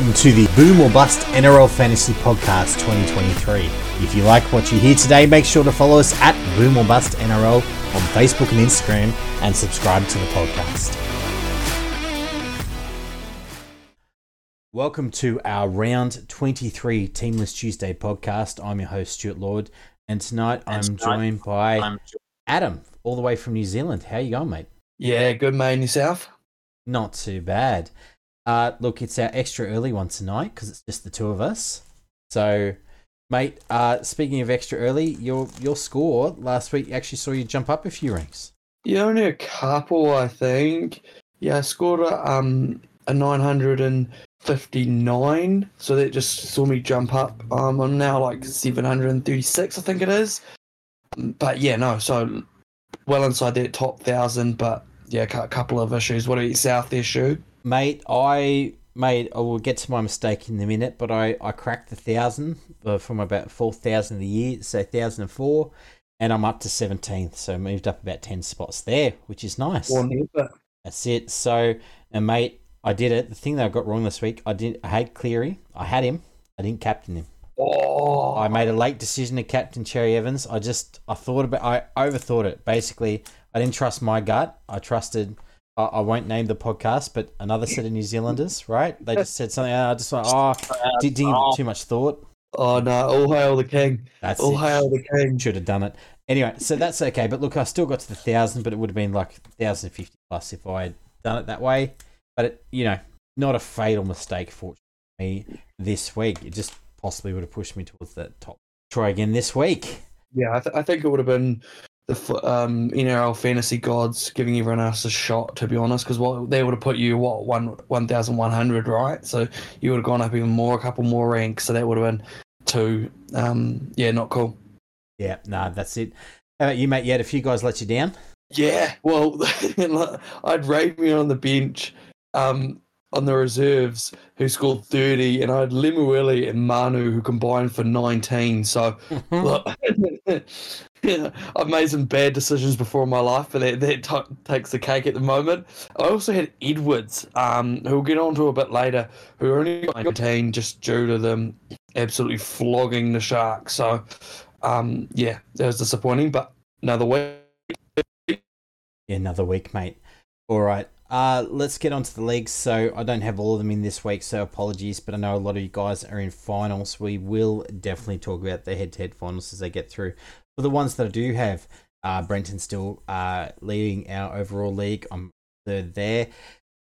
Welcome to the Boom or Bust NRL Fantasy Podcast 2023. If you like what you hear today, make sure to follow us at Boom or Bust NRL on Facebook and Instagram and subscribe to the podcast. Welcome to our round 23 Teamless Tuesday podcast. I'm your host, Stuart Lord, and tonight I'm tonight joined by I'm- Adam, all the way from New Zealand. How you going, mate? Yeah, good man yourself. Not too bad. Uh, look, it's our extra early one tonight because it's just the two of us. So, mate, uh, speaking of extra early, your your score last week actually saw you jump up a few ranks. Yeah, only a couple, I think. Yeah, I scored a um a nine hundred and fifty nine, so that just saw me jump up. Um, I'm now like seven hundred and thirty six, I think it is. But yeah, no, so well inside that top thousand, but yeah, a couple of issues. What are you south shoe? Mate, I made, I will get to my mistake in a minute, but I I cracked the thousand uh, from about four thousand of the year, so thousand and four, and I'm up to seventeenth, so moved up about ten spots there, which is nice. That's it. So, and mate, I did it. The thing that I got wrong this week, I didn't. I had Cleary. I had him. I didn't captain him. Oh, I made a late decision to captain Cherry Evans. I just I thought about. I overthought it. Basically, I didn't trust my gut. I trusted. I, I won't name the podcast, but another set of New Zealanders. Right? They just said something. I just went. Oh, did, didn't give too much thought. oh no! All hail the king! That's All it. hail the king! Should have done it. Anyway, so that's okay. But look, I still got to the thousand, but it would have been like thousand fifty plus if I had done it that way. But it, you know, not a fatal mistake for me this week. It just possibly would have pushed me towards that top. Try again this week. Yeah, I, th- I think it would have been the um, NRL fantasy gods giving everyone else a shot, to be honest, because what they would have put you what one one thousand one hundred, right? So you would have gone up even more, a couple more ranks. So that would have been two. Um, yeah, not cool. Yeah, nah, that's it. How about you, mate? You had a few guys let you down. Yeah, well, I'd raid me on the bench, um, on the reserves who scored thirty, and I had Lemueli and Manu who combined for nineteen. So Look, yeah, I've made some bad decisions before in my life, but that, that t- takes the cake at the moment. I also had Edwards, um, who we'll get on to a bit later, who only got 19 just due to them absolutely flogging the Sharks. So, um, yeah, that was disappointing, but another week. Yeah, another week, mate. All right. Uh, let's get on to the leagues. So I don't have all of them in this week, so apologies. But I know a lot of you guys are in finals. We will definitely talk about the head-to-head finals as they get through. For the ones that I do have, uh, Brenton still uh, leading our overall league. I'm third there.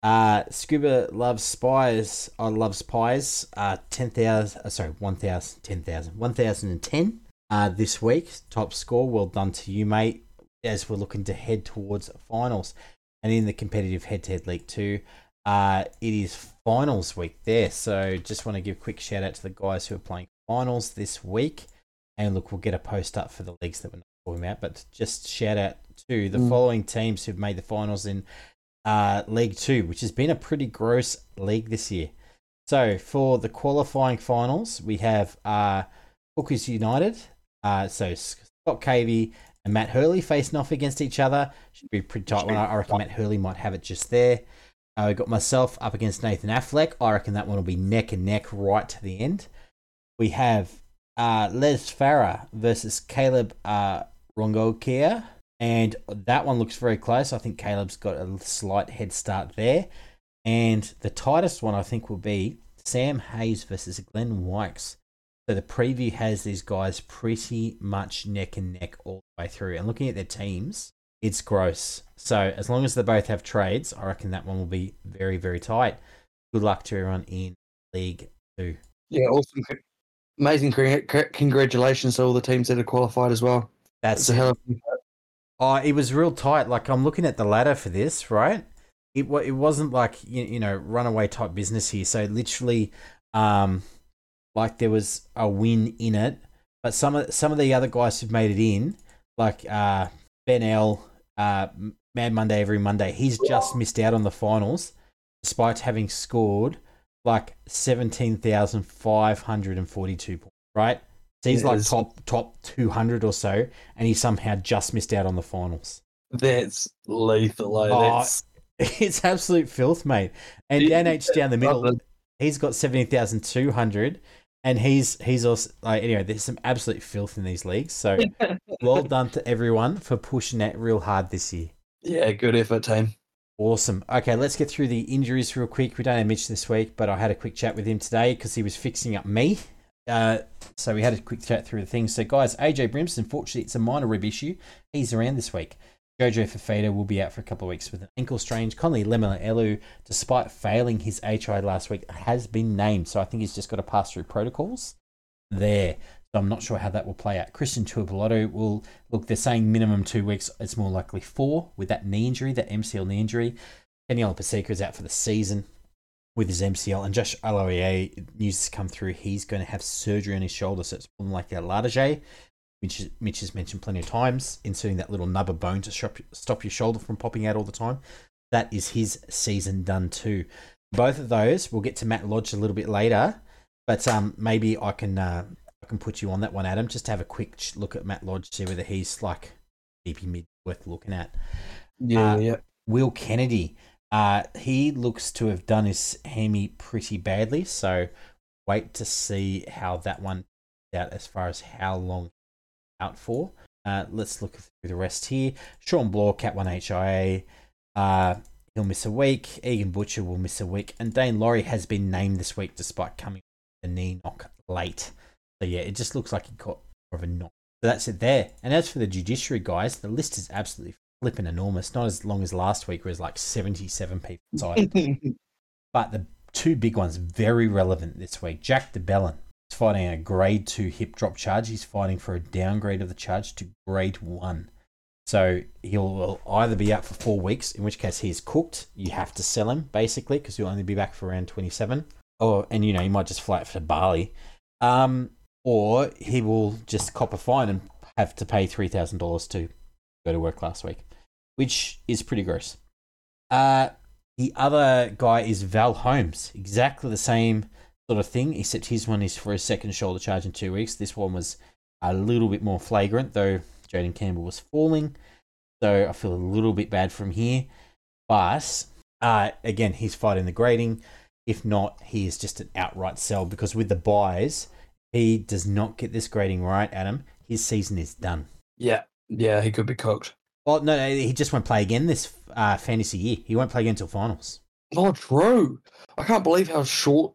Uh, Scuba loves spies. I loves pies. Uh, ten thousand. Uh, sorry, one thousand. Ten thousand. One thousand and ten. Uh, this week, top score. Well done to you, mate. As we're looking to head towards finals, and in the competitive head-to-head league too, uh, it is finals week there. So just want to give a quick shout out to the guys who are playing finals this week. And look, we'll get a post up for the leagues that we're not talking about, but just shout out to the Mm. following teams who've made the finals in uh, League Two, which has been a pretty gross league this year. So for the qualifying finals, we have uh, Hookers United. Uh, so Scott Cavey and Matt Hurley facing off against each other. Should be pretty tight one. I I reckon Matt Hurley might have it just there. Uh, we got myself up against Nathan Affleck. I reckon that one will be neck and neck right to the end. We have uh, Les Farah versus Caleb uh, Rongokia. And that one looks very close. I think Caleb's got a slight head start there. And the tightest one, I think, will be Sam Hayes versus Glenn Wykes. So the preview has these guys pretty much neck and neck all the way through. And looking at their teams, it's gross. So as long as they both have trades, I reckon that one will be very, very tight. Good luck to everyone in League Two. Yeah, awesome. Amazing. Congr- congr- Congratulations to all the teams that have qualified as well. That's It's a hell of a Oh, it was real tight. Like I'm looking at the ladder for this, right? It it wasn't like you, you know runaway type business here. So literally, um, like there was a win in it, but some of some of the other guys who've made it in, like uh Ben L, uh Mad Monday every Monday, he's just missed out on the finals, despite having scored like seventeen thousand five hundred and forty two points. Right? So he's like top top two hundred or so, and he somehow just missed out on the finals. That's lethal. eh? Oh, That's It's absolute filth, mate. And Yeah, NH down the middle, he's got seventy thousand two hundred, and he's he's also like anyway. There's some absolute filth in these leagues. So well done to everyone for pushing that real hard this year. Yeah, good effort, team. Awesome. Okay, let's get through the injuries real quick. We don't have Mitch this week, but I had a quick chat with him today because he was fixing up me. Uh, so we had a quick chat through the things. So, guys, AJ Brimson, unfortunately, it's a minor rib issue. He's around this week. Jojo Fifita will be out for a couple of weeks with an ankle strain. Connelly Lemuelu, despite failing his HI last week, has been named. So I think he's just got to pass through protocols there. So I'm not sure how that will play out. Christian Tuipulotu will look. They're saying minimum two weeks. It's more likely four with that knee injury, that MCL knee injury. Daniel Paseka is out for the season with his MCL, and Josh Aloiai news has come through. He's going to have surgery on his shoulder, so it's like a Latarjet, which Mitch has mentioned plenty of times, inserting that little nub of bone to stop, stop your shoulder from popping out all the time. That is his season done too. Both of those, we'll get to Matt Lodge a little bit later, but um, maybe I can uh, can put you on that one, Adam, just to have a quick look at Matt Lodge, see whether he's like DP mid worth looking at. Yeah, uh, yeah. Will Kennedy, uh, he looks to have done his hammy pretty badly, so wait to see how that one out as far as how long out for. Uh, let's look through the rest here. Shawn Blore, Cat 1 HIA. Uh, he'll miss a week. Egan Butcher will miss a week. And Daine Laurie has been named this week despite coming with a knee knock late. So yeah, it just looks like he caught more of a knock. So that's it there. And as for the judiciary guys, the list is absolutely flipping enormous. Not as long as last week, where it was like 77 people cited. but the two big ones, very relevant this week. Jack de Belin is fighting a grade two hip drop charge. He's fighting for a downgrade of the charge to grade one. So he'll either be out for four weeks, in which case he's cooked. You have to sell him basically because he'll only be back for around 27. Or and you know he might just fly out for Bali. Um, or he will just cop a fine and have to pay three thousand dollars to go to work last week, which is pretty gross. Uh, the other guy is Val Holmes, exactly the same sort of thing, except his one is for a second shoulder charge in two weeks. This one was a little bit more flagrant, though Jayden Campbell was falling, so I feel a little bit bad from here. But uh, again, he's fighting the grading. If not, he is just an outright sell because with the buys, he does not get this grading right, Adam, his season is done. Yeah, yeah, he could be cooked. Well, no, he just won't play again this uh, fantasy year. He won't play again until finals. Oh, true. I can't believe how short,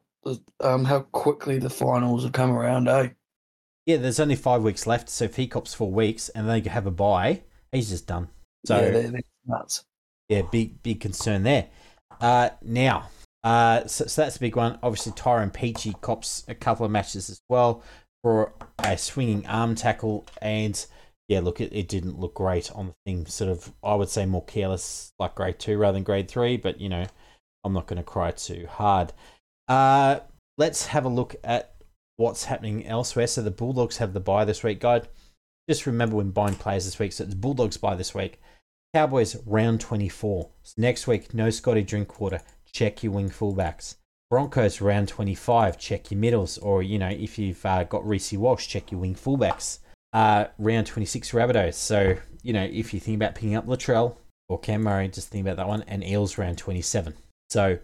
um, how quickly the finals have come around, eh? Yeah, there's only five weeks left, so if he cops four weeks and they have a buy, he's just done. So yeah, they're, they're nuts. Yeah, big big concern there. Uh, now, uh, so, so, that's a big one. Obviously, Tyrone Peachey cops a couple of matches as well for a swinging arm tackle. And yeah, look, it, it didn't look great on the thing. Sort of, I would say more careless, like grade two rather than grade three. But, you know, I'm not going to cry too hard. Uh, let's have a look at what's happening elsewhere. So the Bulldogs have the buy this week, guide. Just remember when buying players this week. So it's Bulldogs buy this week. Cowboys round 24. So next week, no Scotty Drinkwater check your wing fullbacks. Broncos round 25, check your middles. Or, you know, if you've uh, got Reece Walsh, check your wing fullbacks. Uh, round 26, Rabbitohs. So, you know, if you think about picking up Latrell or Cam Murray, just think about that one. And Eels round 27. So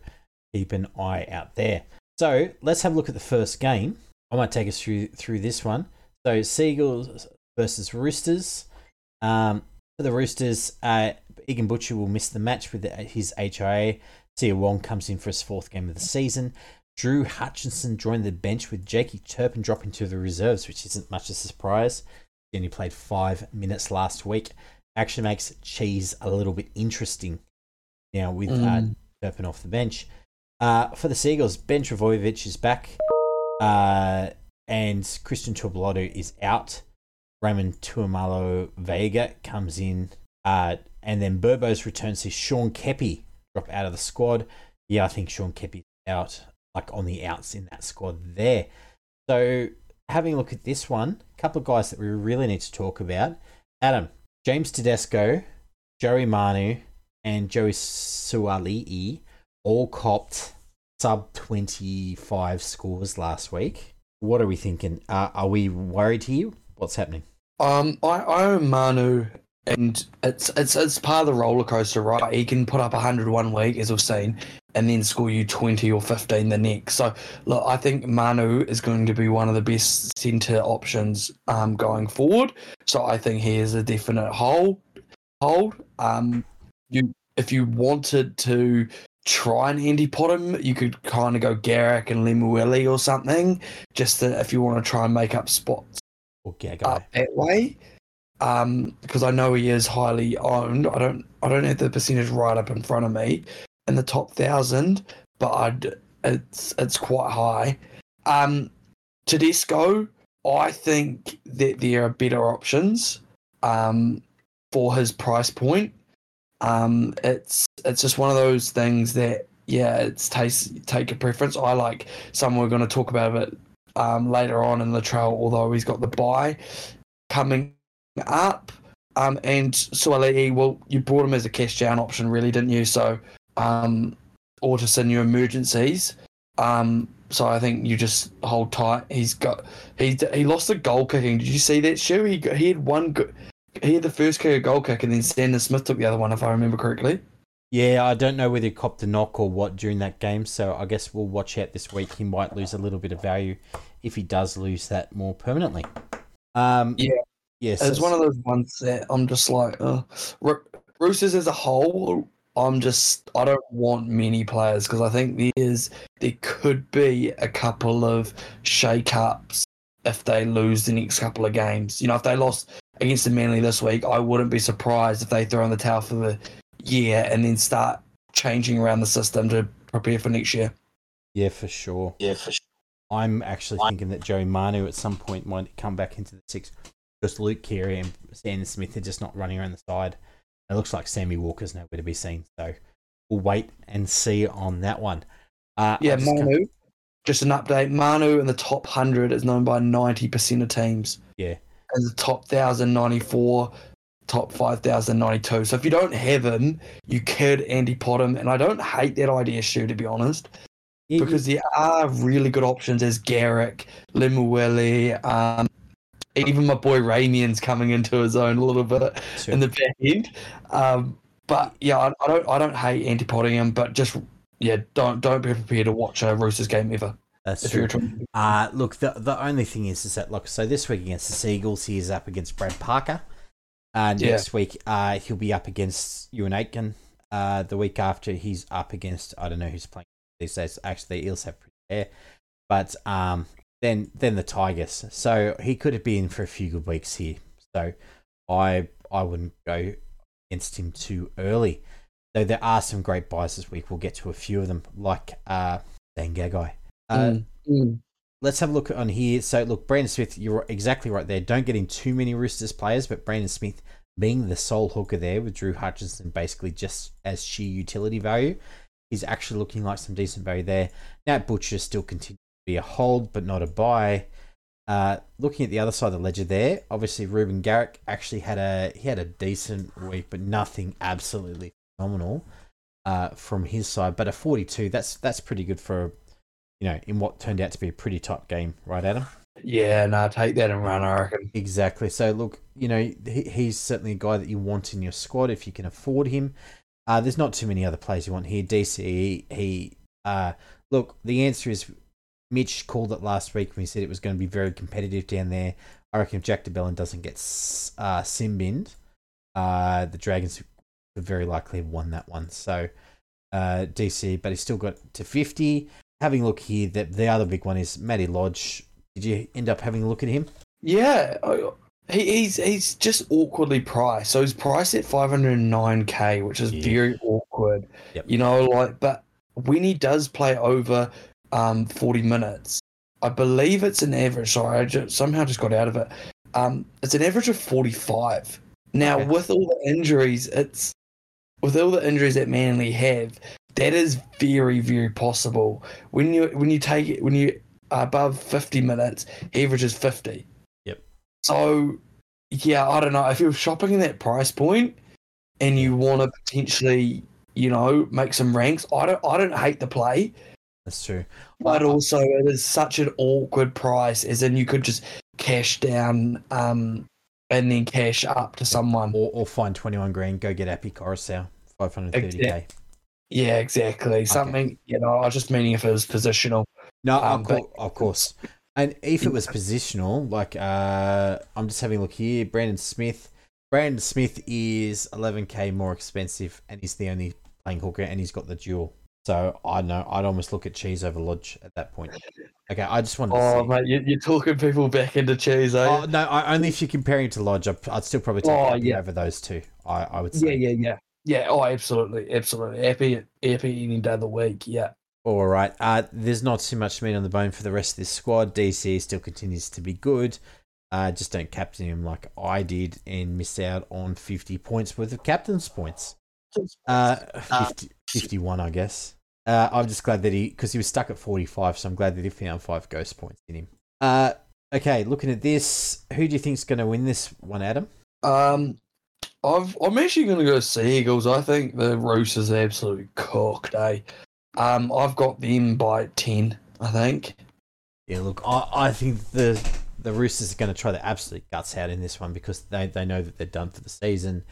keep an eye out there. So let's have a look at the first game. I might take us through through this one. So Seagulls versus Roosters. Um, for the Roosters, uh, Egan Butcher will miss the match with his HIA. Siua Wong comes in for his fourth game of the season. Drew Hutchinson joined the bench with Jakey Turpin dropping to the reserves, which isn't much of a surprise. He only played five minutes last week. Actually makes Cheese a little bit interesting now with uh, mm. uh, Turpin off the bench. Uh, for the Seagulls, Ben Trbojevic is back, uh, and Christian Tuipulotu is out. Raymond Tuamalo Vega comes in, uh, and then Burbos returns to Sean Keppie drop out of the squad. Yeah, I think Sean Keppie's out, like on the outs in that squad there. So having a look at this one, a couple of guys that we really need to talk about. Adam, James Tedesco, Joey Manu, and Joey Suaalii all copped sub 25 scores last week. What are we thinking? Uh, are we worried here? What's happening? Um, I, I own Manu and it's it's it's part of the roller coaster, right? He can put up 100 one week, as we've seen, and then score you 20 or 15 the next. So, look, I think Manu is going to be one of the best centre options um, going forward. So, I think he is a definite hold. Hold. Um, you if you wanted to try and anti-pot him, you could kind of go Garrick and Lemueli or something, just to, if you want to try and make up spots Or Gagai. that way. Um, because I know he is highly owned. I don't I don't have the percentage right up in front of me in the top thousand, but I'd it's it's quite high. Um Tedesco, I think that there are better options um for his price point. Um it's it's just one of those things that yeah, it's taste take a preference. I like some we're gonna talk about a bit um, later on in the trail, although he's got the buy coming up. Um, and Suaalii, well, you brought him as a cash down option, really, didn't you? So, um, or just in your emergencies. Um, so I think you just hold tight. He's got he he lost the goal kicking. Did you see that? Shoe he he had one. go- He had the first kick a goal kick, and then Sandon Smith took the other one, if I remember correctly. Yeah, I don't know whether he copped a knock or what during that game, so I guess we'll watch out this week. He might lose a little bit of value if he does lose that more permanently. Um, Yeah. Yes. It's one of those ones that I'm just like, uh, Ro- Roosters as a whole. I'm just I don't want many players because I think there's there could be a couple of shake-ups if they lose the next couple of games. You know, if they lost against the Manly this week, I wouldn't be surprised if they throw in the towel for the year and then start changing around the system to prepare for next year. Yeah, for sure. Yeah, for sure. I'm actually thinking that Joey Manu at some point might come back into the six because Luke Keary and Sandon Smith are just not running around the side. It looks like Sammy Walker's nowhere to be seen. So we'll wait and see on that one. Uh, Yeah, just Manu. Just an update. Manu in the top hundred is known by ninety percent of teams. Yeah. And the top thousand ninety four, top five thousand ninety two. So if you don't have him, you could anti-pot him. And I don't hate that idea, Stu, to be honest. Yeah, Because there are really good options as Garrick, Limueli, um, even my boy Ramian's coming into his own a little bit sure. in the back end. Um, but yeah, I, I don't I don't hate anti-potting him, but just yeah, don't don't be prepared to watch a Roosters game ever That's if true. Uh, look, the the only thing is, is that look, so this week against the Seagulls, he is up against Brad Parker. Uh, Yeah. next week, uh, he'll be up against Euan Aitken. Uh, the week after, he's up against I don't know who's playing these days. Actually, the Eels have pretty fair, but um, then then the Tigers. So he could have been for a few good weeks here. So I I wouldn't go against him too early. Though there are some great buys this week. We'll get to a few of them, like uh, Dane Gagai. Uh, Mm, mm. let's have a look on here. So, look, Brandon Smith, you're exactly right there. Don't get in too many Roosters players, but Brandon Smith being the sole hooker there with Drew Hutchinson basically just as sheer utility value, is actually looking like some decent value there. Nat Butcher still continues be a hold, but not a buy. Uh, looking at the other side of the ledger there, obviously Reuben Garrick actually had a he had a decent week, but nothing absolutely phenomenal uh, from his side. But a 42, that's that's pretty good for you know, in what turned out to be a pretty tight game, right, Adam? Yeah, no, take that and run. I reckon. Exactly. So, look, you know, he, he's certainly a guy that you want in your squad if you can afford him. Uh, there's not too many other players you want here. DCE, he, uh, look, the answer is Mitch called it last week when he said it was going to be very competitive down there. I reckon if Jack de Belin doesn't get uh, sin-binned, uh, the Dragons would very likely have won that one. So, uh, DC, but he's still got to 50. Having a look here, that the other big one is Matty Lodge. Did you end up having a look at him? Yeah, he, he's he's just awkwardly priced. So he's priced at 509k, which is Yeah. very awkward. Yep. You know, like, but when he does play over um 40 minutes, I believe it's an average. Sorry, I just, somehow just got out of it. Um, it's an average of 45. Now, Okay. with all the injuries, it's with all the injuries that Manly have, that is very, very possible. When you when you take it when you are above 50 minutes, he averages 50. Yep. So, yeah, I don't know. If you're shopping in that price point and you want to potentially, you know, make some ranks, I don't I don't hate the play. That's true. But also, it is such an awkward price, as in you could just cash down um, and then cash up to someone. Or, or find 21 grand, go get Api Koroisau, 530k. Exact- Yeah, exactly. Something you know. I was just meaning if it was positional. No, Um, of, but- course, of course. And if it was positional, like uh, I'm just having a look here, Brandon Smith. Brandon Smith is 11k more expensive, and he's the only playing hooker, and he's got the dual. So I know I'd almost look at Cheese over Lodge at that point. Okay, I just wanted to Oh, see. mate, you, you're talking people back into cheese, eh? Oh, no, I, only if you're comparing to Lodge, I'd, still probably take Oh, yeah. over those two. I, I would yeah, say. yeah, yeah, yeah. Oh, absolutely, absolutely. Happy, happy any day of the week. Yeah. All right. Uh, there's not too much meat on the bone for the rest of this squad. DC still continues to be good. Uh, just don't captain him like I did and miss out on 50 points worth of captain's points. Uh, 50, 51, I guess. Uh, I'm just glad that he, because he was stuck at 45, so I'm glad that he found five ghost points in him. Uh, okay, looking at this, who do you think's going to win this one, Adam? Um, I've, I'm actually going to go Sea Eagles. I think the Roosters are absolutely cooked, eh? Um, I've got them by ten. I think. Yeah, look, I, I think the the Roosters are going to try their absolute guts out in this one because they, they know that they're done for the season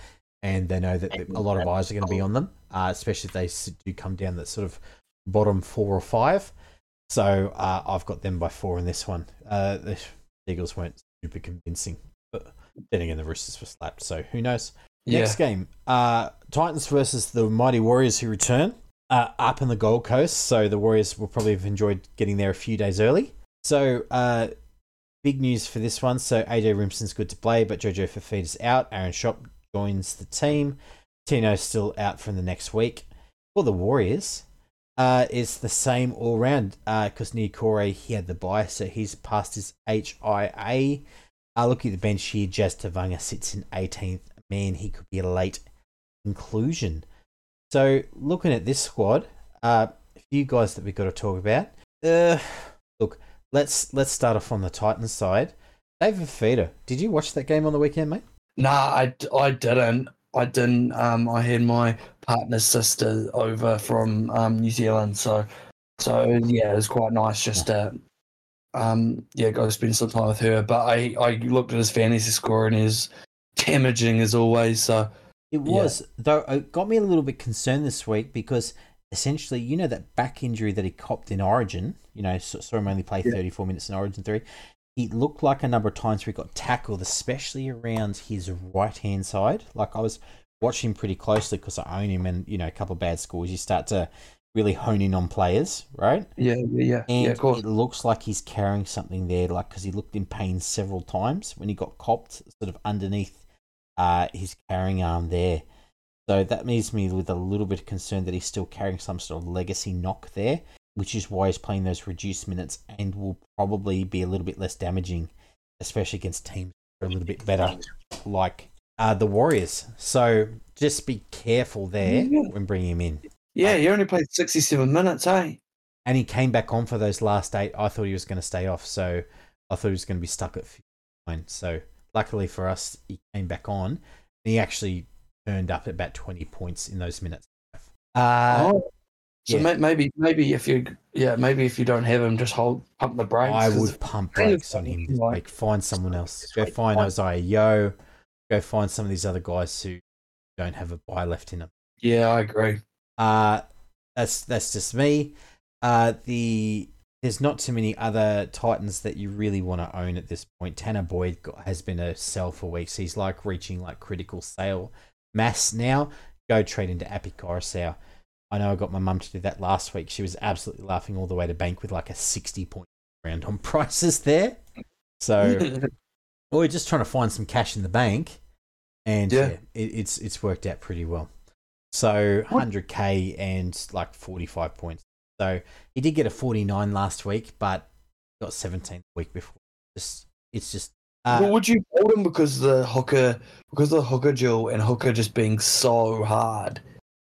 and they know that a lot of eyes are going to be on them, uh, especially if they do come down that sort of bottom four or five. So uh, I've got them by four in this one. Uh, the Eagles weren't super convincing, but then again, the Roosters were slapped, so who knows? Next game, uh, Titans versus the Mighty Warriors who return uh, up in the Gold Coast. So the Warriors will probably have enjoyed getting there a few days early. So uh, big news for this one. So AJ Rimson's good to play, but Jojo Fafita's out. Aaron Shop joins the team. Tino's still out from the next week. For the Warriors, uh, it's the same all round because uh, Niukore, he had the buy, so he's passed his HIA. Uh, look at the bench here. Jazz Tevaga sits in 18th. Man, he could be a late inclusion. So, looking at this squad, uh, a few guys that we've got to talk about. Uh, look, let's let's start off on the Titans side. David Fifita, did you watch that game on the weekend, mate? Nah, I, I didn't. I didn't. Um, I had my partner's sister over from um, New Zealand, so so yeah, it was quite nice just to um, yeah go spend some time with her. But I I looked at his fantasy score and his damaging as always. So It Yeah. was, though, it got me a little bit concerned this week because essentially, you know, that back injury that he copped in Origin, you know, saw, saw him only play Yeah. 34 minutes in Origin 3. It looked like a number of times he got tackled, especially around his right hand side. Like I was watching him pretty closely because I own him and, you know, a couple of bad scores. You start to really hone in on players, right? yeah, yeah, yeah, And yeah, of course. it looks like he's carrying something there, like because he looked in pain several times when he got copped, sort of underneath uh, his carrying arm there. So that leaves me with a little bit of concern that he's still carrying some sort of legacy knock there, which is why he's playing those reduced minutes and will probably be a little bit less damaging, especially against teams that are a little bit better, like uh, the Warriors. So just be careful there Yeah. when bringing him in. Yeah, he only played sixty-seven minutes, eh? and he came back on for those last eight. I thought he was going to stay off, so I thought he was going to be stuck at 59. So luckily for us, he came back on. And he actually turned up at about 20 points in those minutes. Uh, oh. So yeah. may- maybe, maybe if you, yeah, maybe if you don't have him, just hold pump the brakes. I would pump brakes on him this like- Find someone else. Go find. Isaiah Yeo. Go find some of these other guys who don't have a buy left in them. Yeah, I agree. Uh that's that's just me. Uh the there's not too many other Titans that you really want to own at this point. Tanah Boyd has been a sell for weeks. He's like reaching like critical sale mass now. Go trade into Api Koroisau. I know I got my mum to do that last week. She was absolutely laughing all the way to bank with like a 60 point round on prices there. So or we're just trying to find some cash in the bank, and yeah, Yeah. it, it's it's worked out pretty well. So 100k and like 45 points. So he did get a 49 last week, but got 17 the week before. Just it's just uh, well, would you hold him because the hooker, because the hooker duel and hooker just being so hard?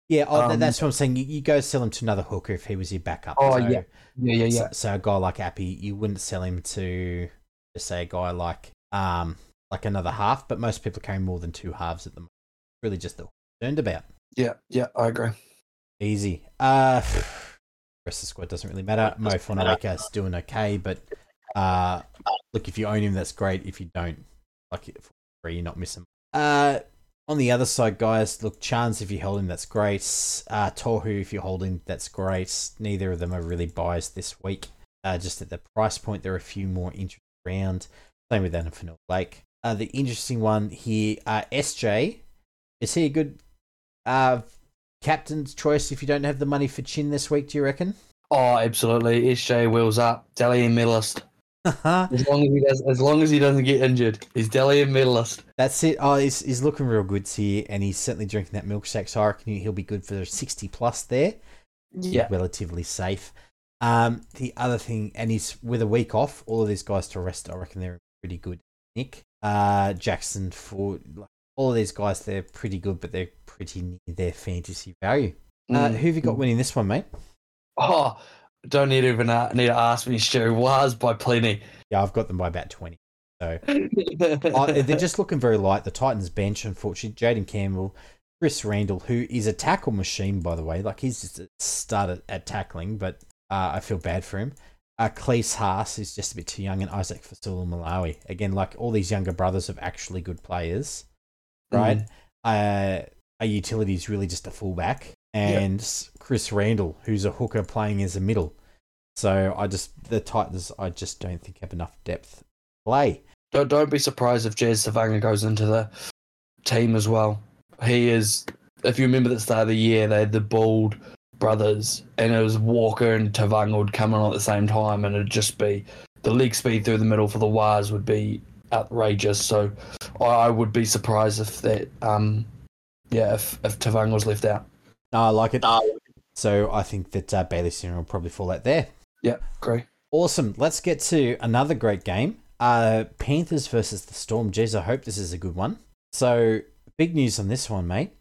Yeah. Oh, um, that's what I'm saying. You, you go sell him to another hooker if he was your backup. Oh, So- yeah. Yeah, yeah, So, yeah. so a guy like Api, you wouldn't sell him to, just say a guy like um like another half, but most people carry more than two halves at the moment. Really, just the concerned about. Yeah, yeah, I agree. Easy. Uh, rest of the squad doesn't really matter. Mo Fonaweka's doing okay, but uh, look, if you own him, that's great. If you don't, like, three, you're not missing. Uh, on the other side, guys, look, Chance, if you hold him, that's great. Uh, Tohu, if you hold him, that's great. Neither of them are really biased this week. Uh, just at the price point, there are a few more interesting around. Same with Anna Lake. Uh, the interesting one here, uh, SJ, is he a good uh, captain's choice if you don't have the money for Chin this week, do you reckon? Oh, absolutely. SJ wheels up. Dally M medalist. As long as he does, as long as he doesn't get injured, he's Dally M medalist. That's it. Oh, he's, he's looking real good here, and he's certainly drinking that milkshake. So I reckon he'll be good for sixty plus there. Yeah, relatively safe. Um, the other thing, and he's with a week off, all of these guys to rest. I reckon they're pretty good. Nick, uh, Jackson, for all of these guys, they're pretty good, but they're pretty near their fantasy value. Uh, mm. who have you got winning this one, mate? Oh, don't need to even uh, need to ask me, Stu. Was by plenty. Yeah, I've got them by about twenty. So they're just looking very light. The Titans bench, unfortunately, Jayden Campbell, Chris Randall, who is a tackle machine, by the way. Like he's just started at tackling, but uh, I feel bad for him. Uh, Klese Haas is just a bit too young, and Iszac Fa'asuamaleaui. Again, like all these younger brothers of actually good players, right? Mm. Uh, a utility is really just a fullback and yep. Chris Randall, who's a hooker playing as a middle. So I just the Titans, I just don't think have enough depth play. Don't don't be surprised if Jazz Tevaga goes into the team as well. He is. If you remember the start of the year, they had the bald brothers, and it was Walker and Tevaga would come on at the same time, and it'd just be the leg speed through the middle for the wires would be outrageous. So I would be surprised if that, um, yeah, if if Tevaga was left out. No, I like it. Uh, so I think that uh, Bailey Senior will probably fall out there. Yeah, great. Awesome. Let's get to another great game. Uh, Panthers versus the Storm. Jeez, I hope this is a good one. So, big news on this one, mate.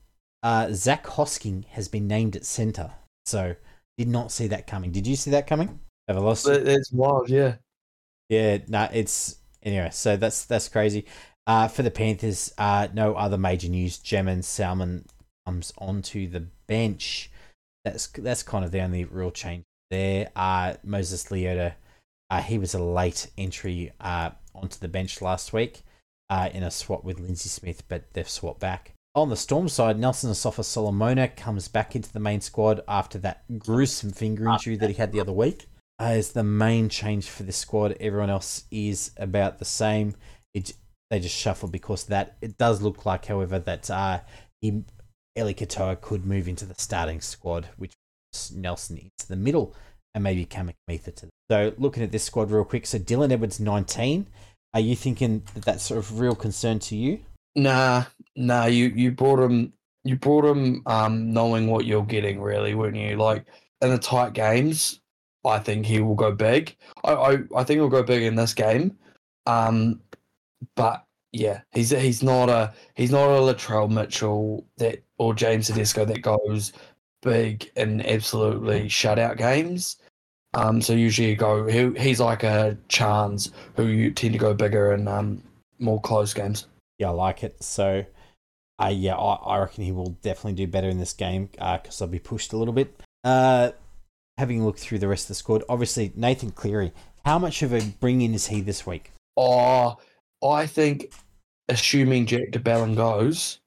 Uh, Zac Hosking has been named at centre. So, did not see that coming. Did you see that coming? Ever lost? It's wild, yeah. Yeah, no, nah, it's anyway. So that's that's crazy. Uh, for the Panthers, uh, no other major news. Jaeman Salmon comes onto the bench. That's that's kind of the only real change there. Uh, Moses Leota, uh, he was a late entry uh, onto the bench last week uh, in a swap with Lindsay Smith, but they've swapped back. On the Storm side, Nelson Asofa Solomona comes back into the main squad after that gruesome finger injury that he had the other week. Uh, is the main change for this squad. Everyone else is about the same. It, they just shuffle because that. It does look like, however, that uh, he Eli Katoa could move into the starting squad, which Nelson into the middle, and maybe Kamikamica to. Them. So looking at this squad real quick, so Dylan Edwards nineteen. Are you thinking that that's sort of real concern to you? Nah, nah. You you brought him. You brought him um, knowing what you're getting, really, weren't you? Like in the tight games, I think he will go big. I I, I think he'll go big in this game. Um, but yeah, he's he's not a he's not a Latrell Mitchell that or James Tedesco that goes big in absolutely shutout games. Um, so usually you go he, he's like a chance who you tend to go bigger in um, more close games. Yeah, I like it. So, uh, yeah, I, I reckon he will definitely do better in this game because uh, I'll be pushed a little bit. Uh, having looked through the rest of the squad, obviously Nathan Cleary. How much of a bring in is he this week? Oh, I think, assuming Jack de Belin goes,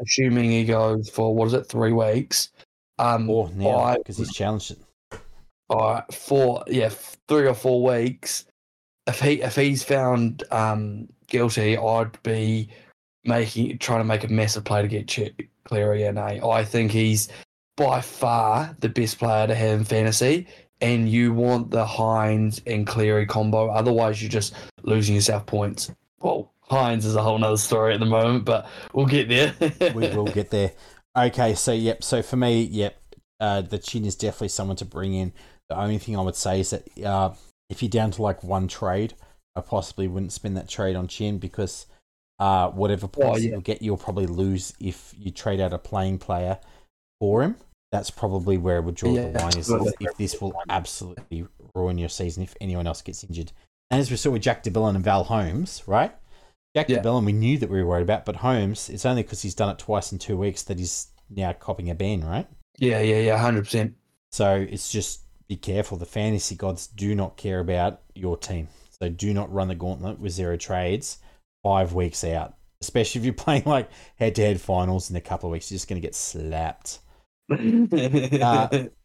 assuming he goes for what is it, three weeks? Um, or now because he's challenged it. All right, four, yeah, three or four weeks. If he if he's found um, guilty, I'd be making trying to make a massive play to get Ch- Cleary in. Eh? I think he's by far the best player to have in fantasy, and you want the Hynes and Cleary combo. Otherwise, you're just losing yourself points. Well, Hynes is a whole nother story at the moment, but we'll get there. we will get there. Okay, so yep. So for me, yep, uh, the chin is definitely someone to bring in. The only thing I would say is that uh, if you're down to like one trade, I possibly wouldn't spend that trade on chin because uh, whatever points oh, yeah. you'll get, you'll probably lose if you trade out a playing player for him that's probably where would draw yeah, the line is if, if, this will absolutely ruin your season if anyone else gets injured. And as we saw with Jack de Belin and Val Holmes, right? Jack yeah. de Belin, we knew that we were worried about, but Holmes, it's only because he's done it twice in two weeks that he's now copping a ban, right? Yeah, yeah, yeah, hundred percent. So it's just be careful. The fantasy gods do not care about your team, so do not run the gauntlet with zero trades five weeks out, especially if you're playing like head to head finals in a couple of weeks. You're just going to get slapped. Uh,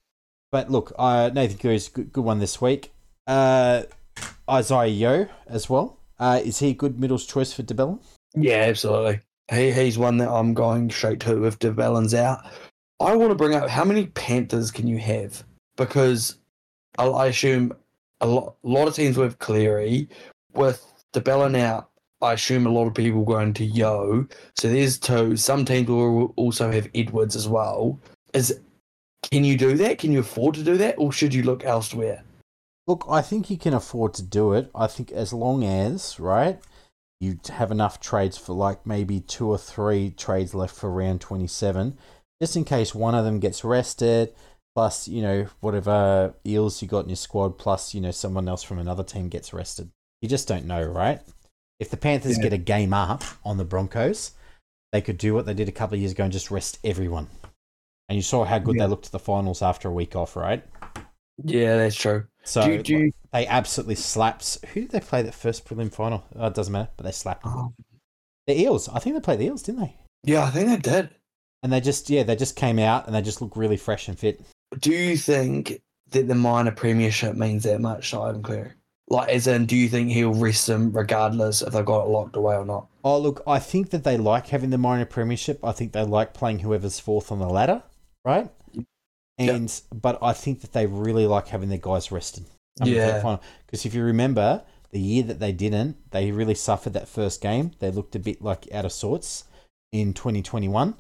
But look, uh, Nathan Goo's good, good one this week. Uh, Isaiah Yeo as well. Uh, is he a good middles choice for de Belin? yeah, absolutely. He he's one that I'm going straight to if de Belin's out. I want to bring up how many Panthers can you have? Because I, I assume a lot, a lot of teams with Cleary, with de Belin out, I assume a lot of people going to Yeo. So there's two. Some teams will also have Edwards as well. Is can you do that? Can you afford to do that, or should you look elsewhere? Look, I think you can afford to do it. I think as long as, right, you have enough trades for like maybe two or three trades left for round 27, just in case one of them gets rested, plus, you know, whatever eels you got in your squad, plus, you know, someone else from another team gets rested. You just don't know, right? If the Panthers Yeah. get a game up on the Broncos, they could do what they did a couple of years ago and just rest everyone. And you saw how good Yeah. they looked at the finals after a week off, right? Yeah, that's true. So do, do you, they absolutely slaps. Who did they play that first prelim final? Oh, it doesn't matter, but they slapped oh, the Eels. I think they played the Eels, didn't they? yeah, I think they did. And they just yeah, they just came out and they just look really fresh and fit. Do you think that the minor premiership means that much to Ivan Cleary? Like, as in, do you think he'll rest them regardless if they've got it locked away or not? Oh look, I think that they like having the minor premiership. I think they like playing whoever's fourth on the ladder, right? And but I think that they really like having their guys rested. Yeah. Because if you remember, the year that they didn't, they really suffered that first game. They looked a bit like out of sorts in 2021.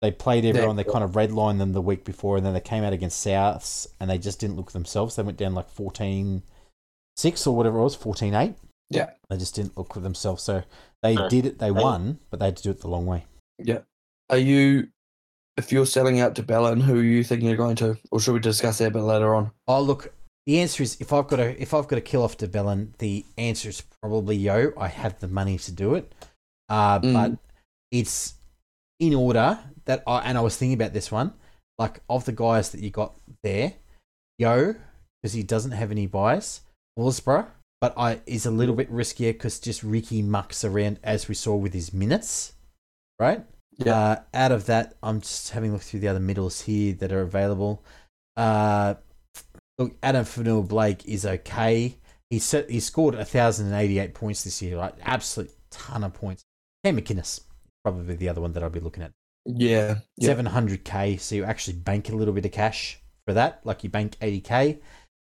They played everyone. They kind of redlined them the week before, and then they came out against Souths, and they just didn't look themselves. They went down like 14 6 or whatever it was, 14 8. Yeah. They just didn't look for themselves. So they No. did it, they won, but they had to do it the long way. Yeah. Are you, if you're selling out to Bellin, who are you thinking you're going to? Or should we discuss that a bit later on? Oh look, the answer is if I've got to if I've got to kill off de Belin, the answer is probably Yeo. I have the money to do it, uh, Mm. but it's in order that I and I was thinking about this one. Like of the guys that you got there, Yeo because he doesn't have any bias. Horsburgh, but I is a little bit riskier because just Ricky mucks around as we saw with his minutes, right? Yeah. Uh, out of that, I'm just having a look through the other middles here that are available. Uh, look, Adam Fanua Blake is okay. He set, he scored 1,088 points this year, right? Absolute ton of points. Cam McInnes, probably the other one that I'll be looking at. Yeah. yeah. 700k, so you actually bank a little bit of cash for that. Like you bank 80k,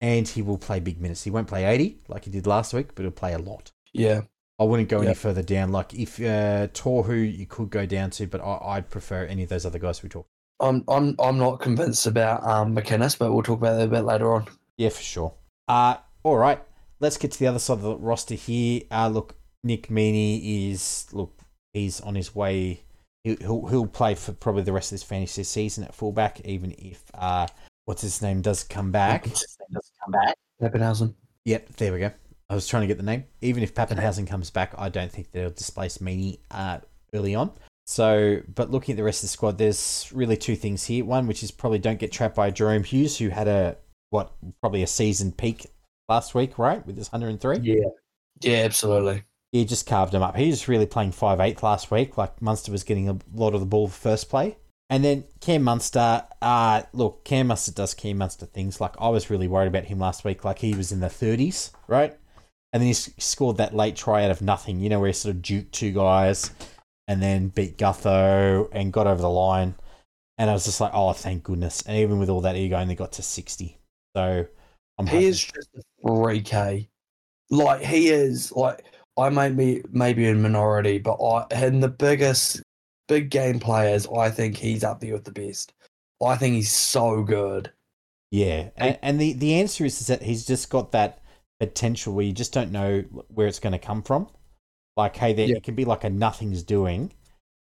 and he will play big minutes. He won't play 80 like he did last week, but he'll play a lot. Yeah. I wouldn't go any further down. Like if uh, Torhu, you could go down to, but I, I'd prefer any of those other guys we talked. I'm I'm I'm not convinced about um McInnes, but we'll talk about that a bit later on. Yeah, for sure. Uh, all right. Let's get to the other side of the roster here. Uh, look, Nick Meaney is look, he's on his way. He'll, he'll play for probably the rest of this fantasy season at fullback, even if uh, what's his name does come back. Does come back. Papenhuyzen. Yep, there we go. I was trying to get the name. Even if Papenhuyzen comes back, I don't think they'll displace Meaney uh, early on. So, but looking at the rest of the squad, there's really two things here. One, which is probably don't get trapped by Jahrome Hughes, who had a what probably a season peak last week, right, with his 103. Yeah. Yeah, absolutely. He just carved him up. He was really playing 5'8 last week. Like Munster was getting a lot of the ball first play. And then Cam Munster, uh, look, Cam Munster does Cam Munster things. Like I was really worried about him last week. Like he was in the 30s, right? And then he scored that late try out of nothing, you know, where he sort of duked two guys and then beat Gutho and got over the line. And I was just like, oh, thank goodness. And even with all that ego, only got to 60. So I'm He is just a three K. Like he is like I may be maybe in minority, but I in the biggest big game players, I think he's up there with the best. I think he's so good. Yeah, and, and the, the answer is, is that he's just got that potential where you just don't know where it's going to come from. Like, hey, there Yeah. it can be like a nothing's doing,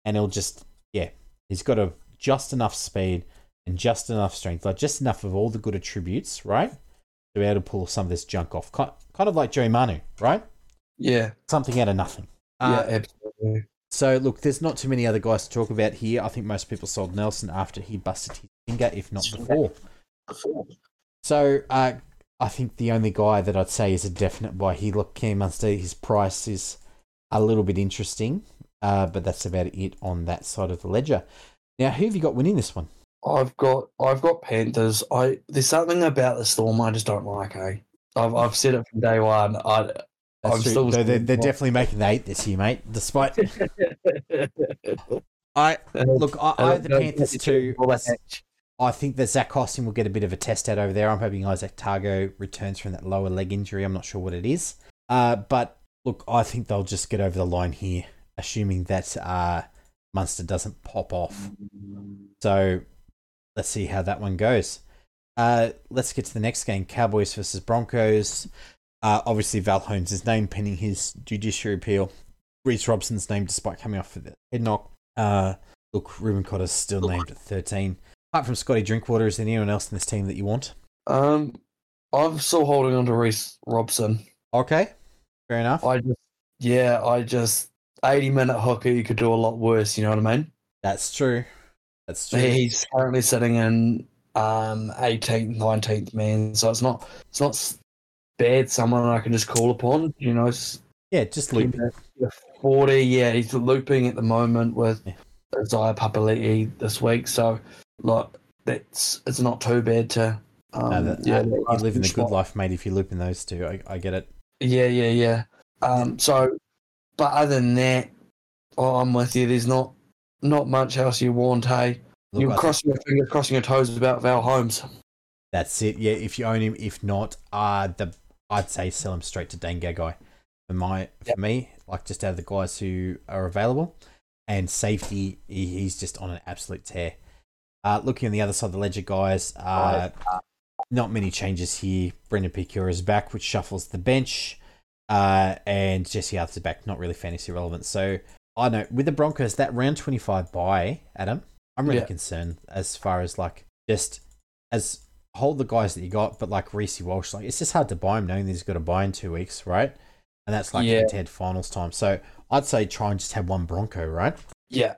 and he'll just yeah, he's got a just enough speed and just enough strength, like just enough of all the good attributes, right, to be able to pull some of this junk off. Kind, of like Joey Manu, right? Yeah, Something out of nothing. Uh, yeah, absolutely. so look, there's not too many other guys to talk about here. I think most people sold Nelson after he busted his finger, if not before. So uh, I think the only guy that I'd say is a definite buy here. Look, Cam Munster, his price is a little bit interesting. Uh, but that's about it on that side of the ledger. Now, who have you got winning this one? I've got I've got Panthers. I there's something about the Storm I just don't like. Eh? I've I've said it from day one. I That's I'm true. still Though they're, they're definitely making the eight this year, mate. Despite I look, I, I have the Panthers too. I think that Zach Costin will get a bit of a test out over there. I'm hoping Isaac Targo returns from that lower leg injury. I'm not sure what it is. Uh, but look, I think they'll just get over the line here, assuming that uh, Munster doesn't pop off. So let's see how that one goes. Uh, let's get to the next game Cowboys versus Broncos. Uh, obviously, Val Holmes is named pending his judiciary appeal. Reece Robson's named despite coming off for the head knock. Uh, look, Reuben Cotter's still named at 13. Apart from Scotty Drinkwater, is there anyone else in this team that you want? Um, I'm still holding on to Reece Robson. Okay, fair enough. I just yeah, I just 80 minute hooker. You could do a lot worse. You know what I mean? That's true. That's true. He's currently sitting in um 18th, 19th man, so it's not it's not bad. Someone I can just call upon. You know, yeah, just loop. you know, 40. Yeah, he's looping at the moment with Yeah. Isaiah Papali'i this week. So look, that's it's not too bad to. Um, No, that, yeah, you live in the good life, mate, if you loop in those two. I, I get it. Yeah, yeah, yeah. Um, so, but other than that, oh, I'm with you. There's not not much else you want. Hey, Look, you're I crossing your fingers, crossing your toes about Val Holmes. That's it. Yeah, if you own him, if not, uh the I'd say sell him straight to Dane Gagai. For my for Yep. me, like just out of the guys who are available, and safety, he, he's just on an absolute tear. Uh, looking on the other side of the ledger, guys, uh, not many changes here. Brendan Piakura is back, which shuffles the bench, uh, and Jesse Arthars back. Not really fantasy relevant. So I know with the Broncos, that round twenty five bye, Adam, I'm really Yeah. concerned as far as like just as hold the guys that you got, but like Reece Walsh, like it's just hard to buy him knowing that he's got to buy in two weeks, right? And that's like Yeah. head finals time. So I'd say try and just have one Bronco, right? Yeah,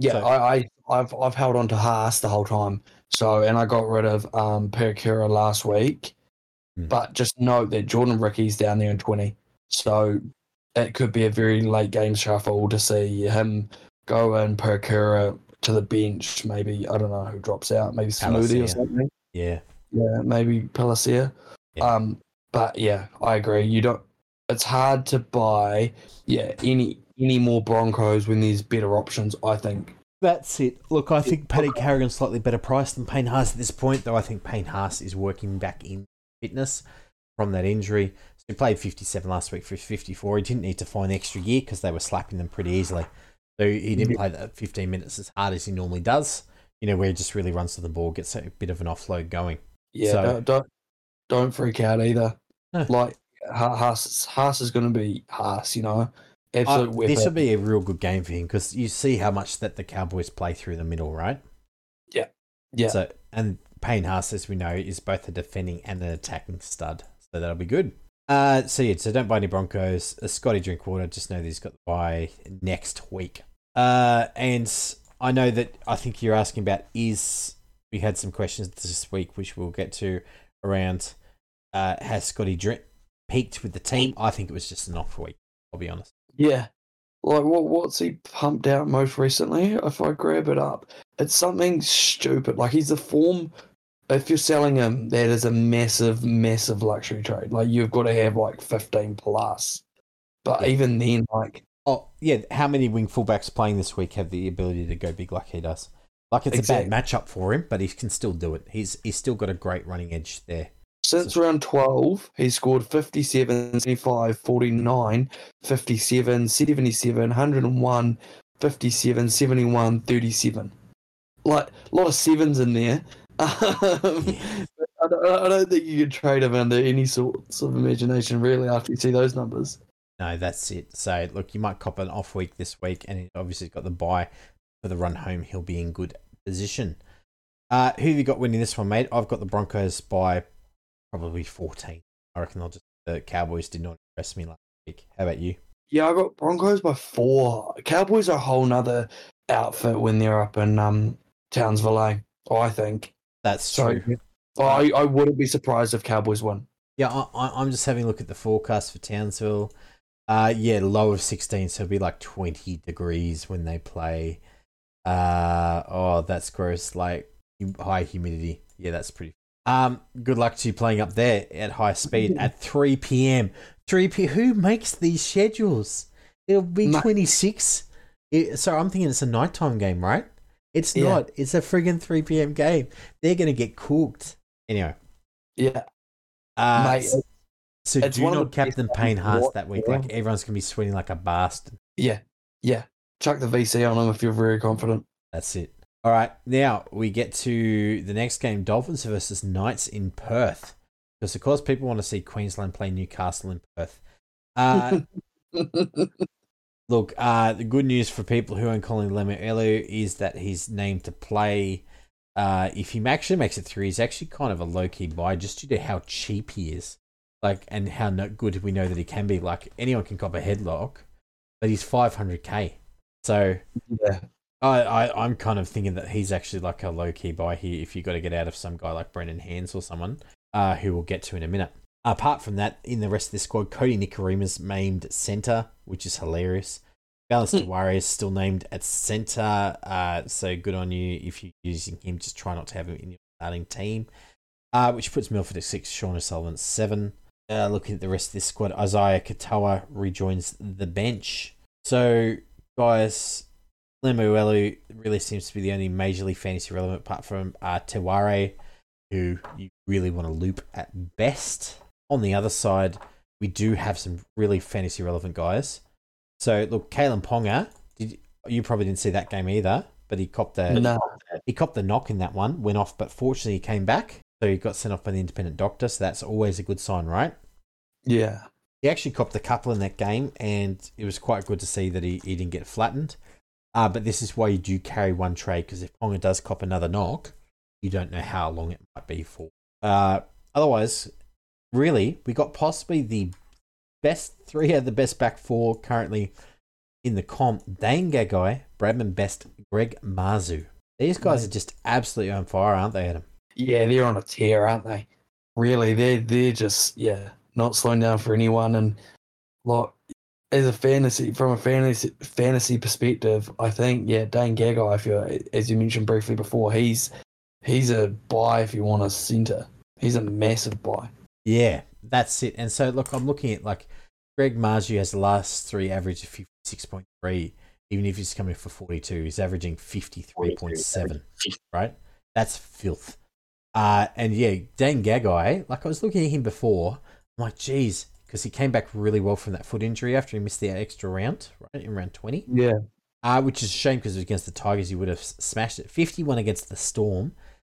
yeah. So- I, I, I've, I've held on to Haas the whole time. So, and I got rid of um last week. Hmm. But just note that Jordan Riki's down there in 20. So it could be a very late game shuffle to see him go and Piakura to the bench. Maybe I don't know who drops out. Maybe Smoothie or something. Yeah. Yeah, maybe Palasia. Yeah. Um, but yeah, I agree. You don't. It's hard to buy. Yeah, any any more Broncos when there's better options. I think. That's it. Look, I think Paddy Carrigan's slightly better priced than Payne Haas at this point, though I think Payne Haas is working back in fitness from that injury. So he played 57 last week for 54. He didn't need to find the extra year because they were slapping them pretty easily. So he didn't play that 15 minutes as hard as he normally does, you know, where he just really runs to the ball, gets a bit of an offload going. Yeah, So- don't, don't don't freak out either. No. Like Ha- Haas, Haas is going to be Haas. You know, absolute this will be a real good game for him because you see how much that the Cowboys play through the middle, right? yeah, So and Payne Haas, as we know, is both a defending and an attacking stud. So that'll be good. Uh, so yeah, so don't buy any Broncos. Uh, Scotty Drinkwater, just know that he's got the buy next week. Uh, and I know that I think you're asking about is we had some questions this week, which we'll get to around. Uh, has Scotty Drink peaked with the team? I think it was just an off week. I'll be honest. Yeah. Like what? What's he pumped out most recently? If I grab it up, it's something stupid. Like he's a form. If you're selling him, that is a massive, massive luxury trade. Like you've got to have like 15 plus. But Yeah. even then, like Oh yeah, how many wing fullbacks playing this week have the ability to go big like he does? Like it's Exact- a bad matchup for him, but he can still do it. He's he's still got a great running edge there. Since round 12, he scored 57, 75, 49, 57, 77, 101, 57, 71, 37. Like, a lot of sevens in there. Um, I, don't, I don't think you could trade him under any sorts of imagination, really, after you see those numbers. No, that's it. So look, you might cop an off week this week, and he obviously got the buy for the run home. He'll be in good position. Uh, who have you got winning this one, mate? I've got the Broncos by probably fourteen. I reckon they'll just the Cowboys did not impress me last week. How about you? Yeah, I got Broncos by four. Cowboys are a whole nother outfit when they're up in um, Townsville, eh? I think. That's So true. I, I wouldn't be surprised if Cowboys won. Yeah, I, I, I'm just having a look at the forecast for Townsville. Uh, yeah, low of 16, so it'll be like 20 degrees when they play. Uh, oh, that's gross. Like high humidity. Yeah, that's pretty. Um, good luck to you playing up there at high speed at 3 p.m. 3 p. Who makes these schedules? It'll be Ma- 26. It, so I'm thinking it's a nighttime game, right? It's Yeah. not. It's a friggin' 3 p.m. game. They're gonna get cooked. Anyway, Yeah, uh, mate. so, so it's do one not Captain Payne to that week. watch. Like everyone's gonna be sweating like a bastard. Yeah, yeah. Chuck the VC on them if you're very confident. That's it. All right, now we get to the next game: Dolphins versus Knights in Perth. Because of course, people want to see Queensland play Newcastle in Perth. Uh, look, uh, the good news for people who own Connelly Lemuelu is that he's named to play. Uh, if he actually makes it through, he's actually kind of a low key buy just due to how cheap he is, like, and how no good we know that he can be. Like anyone can cop a headlock, but he's five hundred k. So yeah, I, I, I'm kind of thinking that he's actually like a low key buy here if you got to get out of some guy like Brendan Hands or someone uh, who we'll get to in a minute. Apart from that, in the rest of this squad, Kodi Nikorima's named centre, which is hilarious. Balance to Warriors still named at centre, uh, so good on you if you're using him. Just try not to have him in your starting team, uh, which puts Milford at six, Sean O'Sullivan at seven. Uh, looking at the rest of this squad, Isaiah Katoa rejoins the bench. So, guys, Lemuelu really seems to be the only majorly fantasy relevant apart from uh, Teware, who you really want to loop at best. On the other side, we do have some really fantasy relevant guys. So look, Kalyn Ponga, did you probably didn't see that game either, but he copped the no, he copped the knock in that one, went off, but fortunately he came back. So he got sent off by the independent doctor, so that's always a good sign, right? yeah, He actually copped a couple in that game, and it was quite good to see that he, he didn't get flattened. Uh, but this is why you do carry one trade, because if Ponga does cop another knock, you don't know how long it might be for. Uh, otherwise, really, we got possibly the best three of the best back four currently in the comp. Dane Gagai, Bradman Best, Greg Marzhew. These guys are just absolutely on fire, aren't they, Adam? yeah. They're on a tear, aren't they? Really, they're they're just yeah, not slowing down for anyone. And like as a fantasy from a fantasy fantasy perspective, I think yeah, Dane Gagai, if you as you mentioned briefly before, he's he's a buy if you want a centre. He's a massive buy. Yeah, that's it. And so, look, I'm looking at like Greg Marzhew has the last three average of 56.3. Even if he's coming for 42, he's averaging 53.7, right? That's filth. Uh, and yeah, Dan Gagai, like I was looking at him before, I'm like, geez, because he came back really well from that foot injury after he missed the extra round, right, in round 20. Yeah, Uh, which is a shame because against the Tigers, he would have smashed it. 51 against the Storm,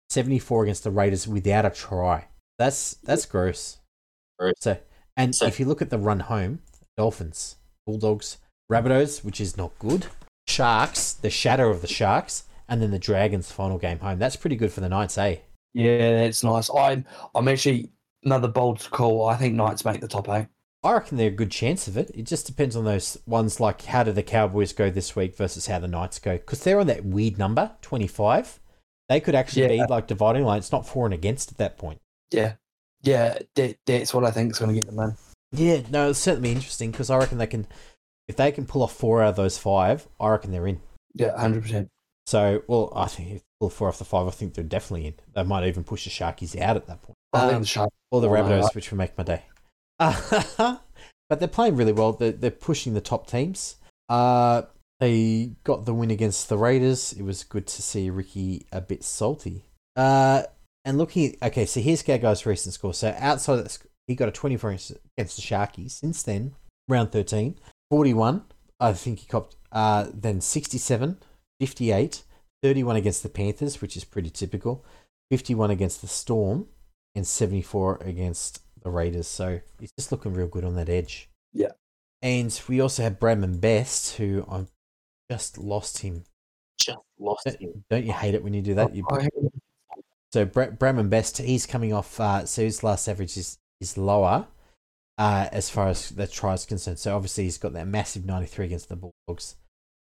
74 against the Raiders without a try. That's that's gross. So, and So- if you look at the run home, Dolphins, Bulldogs, Rabbitohs, which is not good, Sharks, the shadow of the Sharks, and then the Dragons' final game home. That's pretty good for the Knights, eh? yeah, that's nice. I'm I'm actually another bold call. I think Knights make the top eight. I reckon they're a good chance of it. It just depends on those ones like how do the Cowboys go this week versus how the Knights go. Because they're on that weird number, 25. They could actually Yeah. be like dividing line. It's not for and against at that point. Yeah, yeah, that, that's what I think is going to get them in. Yeah, no, it's certainly interesting because I reckon they can, if they can pull off four out of those five, I reckon they're in. Yeah, hundred percent. So, well, I think if they pull four off the five, I think they're definitely in. They might even push the Sharkies out at that point. I think Um, the Sharks. or the Oh, Rabbitohs, which would make my day. but they're playing really well. They're, they're pushing the top teams. Uh, they got the win against the Raiders. It was good to see Ricky a bit salty. Uh, and looking at, okay, so here's Gagai's recent score. So outside of that, he got a 24 against against the Sharkies. Since then, round 13, 41, I think he copped, uh, then 67, 58, 31 against the Panthers, which is pretty typical, 51 against the Storm, and 74 against the Raiders. So he's just looking real good on that edge. Yeah. And we also have Bradman Best, who I've just lost him. Just lost Don't, don't you hate it when you do that? You, I- so Bra- Bradman Best, he's coming off. Uh, so his last average is is lower uh, as far as the try is concerned. So obviously he's got that massive 93 against the Bulldogs.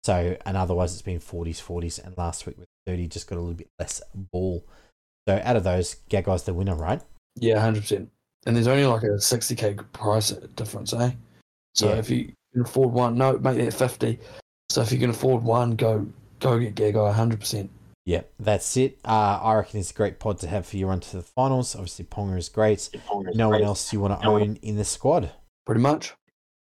So and otherwise it's been 40s, 40s, and last week with 30 just got a little bit less ball. So out of those, Gagai's the winner, right? Yeah, hundred percent. And there's only like a sixty k price difference, eh? So Yeah. if you can afford one, no, make that fifty. So if you can afford one, go go get Gagai hundred percent. Yeah, that's it. Uh, I reckon it's a great pod to have for your run to the finals. Obviously, Ponga is great. No one else you want to own in the squad. Pretty much.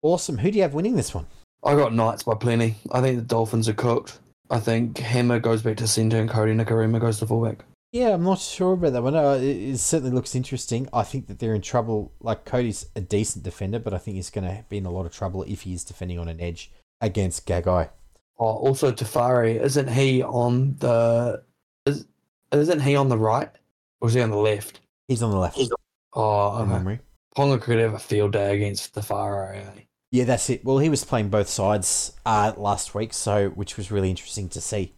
Awesome. Who do you have winning this one? I got Knights by plenty. I think the Dolphins are cooked. I think Hammer goes back to centre and Kodi Nikorima goes to fullback. Yeah, I'm not sure about that one. Uh, it, it certainly looks interesting. I think that they're in trouble. Like Kodi's a decent defender, but I think he's going to be in a lot of trouble if he is defending on an edge against Gagai. Oh, also Tafari, isn't he on the is, isn't he on the right? Or is he on the left? He's on the left. Oh, okay. memory. Ponga could have a field day against Tafari. Eh? Yeah, that's it. Well, he was playing both sides uh, last week, so which was really interesting to see.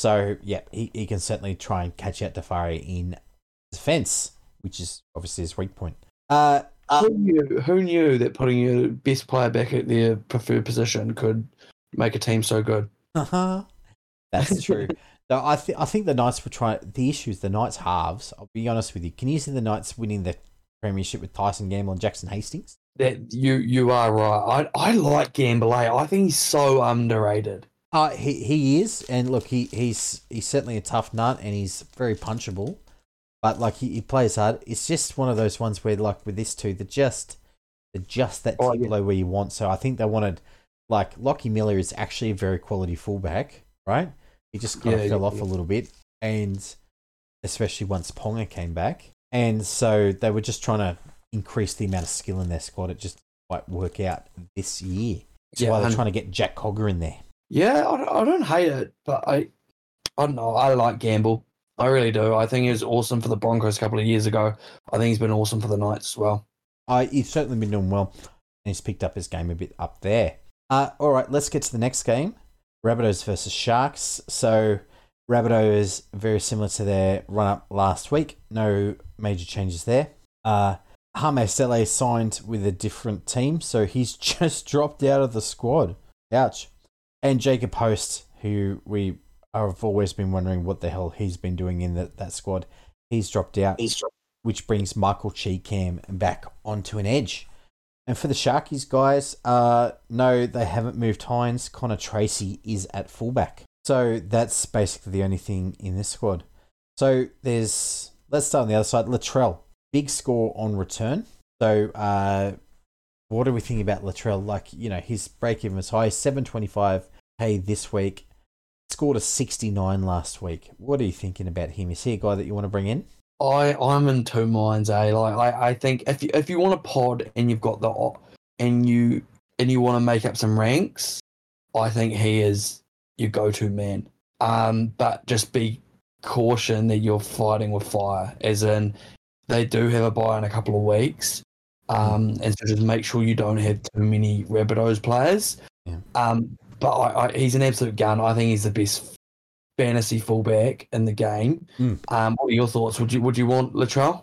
So yeah, he, he can certainly try and catch out Defari in defense, which is obviously his weak point. Uh, who, knew, who knew that putting your best player back at their preferred position could make a team so good? Uh-huh. that's true. No, I think I think the Knights were trying. The issue is the Knights halves. I'll be honest with you. Can you see the Knights winning the premiership with Tyson Gamble and Jackson Hastings? That you you are right. I I like Gamble. I think he's so underrated. Uh, he he is, and look, he he's he's certainly a tough nut, and he's very punchable. But like he, he plays hard. It's just one of those ones where, like with this two, they're just they're just that Oh, yeah. where you want. So I think they wanted like Lachie Miller is actually a very quality fullback, right? He just kind Yeah, of fell yeah, off a little bit, and especially once Ponga came back, and so they were just trying to increase the amount of skill in their squad. It just didn't quite work out this year. That's Yeah, why they're and- trying to get Jack Cogger in there. Yeah, I, don't- I don't hate it, but I I don't know. I like Gamble. I really do. I think he was awesome for the Broncos a couple of years ago. I think he's been awesome for the Knights as well. Uh, he's certainly been doing well, and he's picked up his game a bit up there. Uh, all right, let's get to the next game: Rabbitohs versus Sharks. So, Rabbitohs very similar to their run-up last week. No major changes there. Uh, Hame Sele signed with a different team, so he's just dropped out of the squad. Ouch. And Jacob Host, who we have always been wondering what the hell he's been doing in that that squad, he's dropped out which brings Michael Chee-Kam back onto an edge. And for the Sharkies guys, uh, no, they haven't moved Hynes. Connor Tracey is at fullback. So that's basically the only thing in this squad. So there's, let's start on the other side. Latrell, big score on return. So uh, what do we think about Latrell? Like, you know, his break even was high, 725 paid this week. Scored a 69 last week. What are you thinking about him? Is he a guy that you want to bring in? I I'm in two minds. Eh? Like I, I think if you if you want a pod and you've got the and you and you want to make up some ranks, I think he is your go-to man. Um, but just be caution that you're fighting with fire, as in they do have a buy in a couple of weeks. Um, and so just make sure you don't have too many Rabbitohs players. Yeah. Um, but I, I, he's an absolute gun. I think he's the best fantasy fullback in the game. Mm. Um, what are your thoughts? Would you would you want Latrell?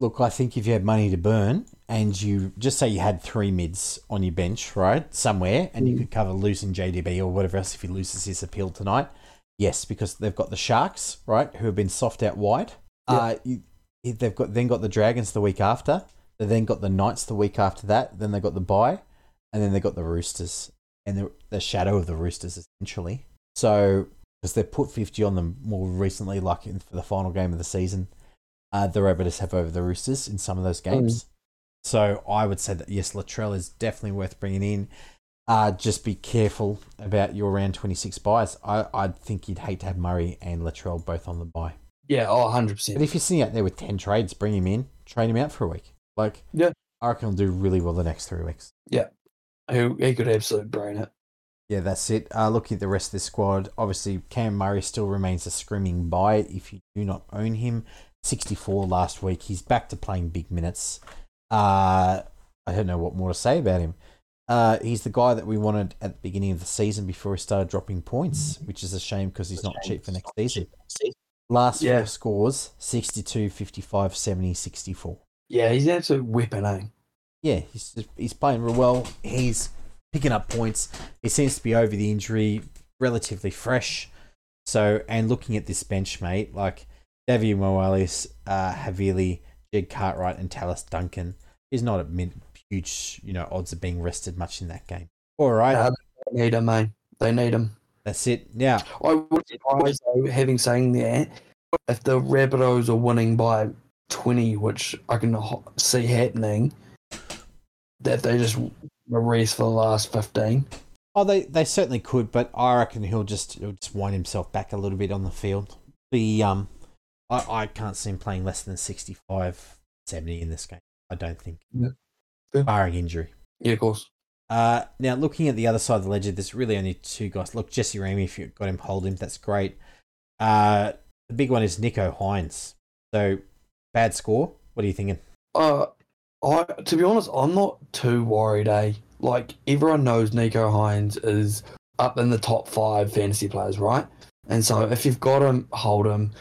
Look, I think if you had money to burn and you just say you had three mids on your bench, right, somewhere, and you Mm. could cover losing JDB or whatever else if he loses his appeal tonight, yes, because they've got the Sharks, right, who have been soft out wide. Yeah. Uh, you, they've got then got the Dragons the week after. They then got the Knights the week after that. Then they got the bye, and then they got the Roosters and the, the shadow of the Roosters essentially. So because they put fifty on them more recently, like in, for the final game of the season, uh, the Rabbitohs have over the Roosters in some of those games. So I would say that yes, Latrell is definitely worth bringing in. Uh, just be careful about your round 26 buys. I, I think you'd hate to have Murray and Latrell both on the buy. Yeah, oh, 100 But percent. if you're sitting out there with 10 trades, bring him in, trade him out for a week. Like, Yeah. I reckon he'll do really well the next three weeks. Yeah, who he could absolutely brain it. Yeah, that's it. Uh, looking at the rest of the squad, obviously Cam Murray still remains a screaming buy if you do not own him. 64 last week. He's back to playing big minutes. Uh, I don't know what more to say about him. Uh, he's the guy that we wanted at the beginning of the season before he started dropping points, which is a shame because he's not cheap for next season. Last Yeah. four scores 62, 55, 70, 64. Yeah, he's an absolute weapon, eh? Yeah, he's he's playing real well. He's picking up points. He seems to be over the injury, relatively fresh. So, and looking at this bench, mate, like Davvy Moale, uh, Havili, Jed Cartwright, and Tallis Duncan is not a min- huge, you know, odds of being rested much in that game. All right, Nah, they need him, mate. They need him. that's it. Now, I would surprised though, having saying that, if the Rabbitohs are winning by twenty, which I can see happening, that they just rest for the last fifteen. oh, they they certainly could, but I reckon he'll just he'll just wind himself back a little bit on the field. The um, I I can't see him playing less than 65, 70 in this game. I don't think, Yeah. Yeah. barring injury. Yeah, of course. Uh, now looking at the other side of the ledger, there's really only two guys. Look, Jesse Ramien, if you got him, hold him. That's great. Uh, the big one is Nicho Hynes. So bad score. What are you thinking? Uh, I to be honest, I'm not too worried. Eh, like everyone knows Nicho Hynes is up in the top five fantasy players, right? And so if you've got him, hold him.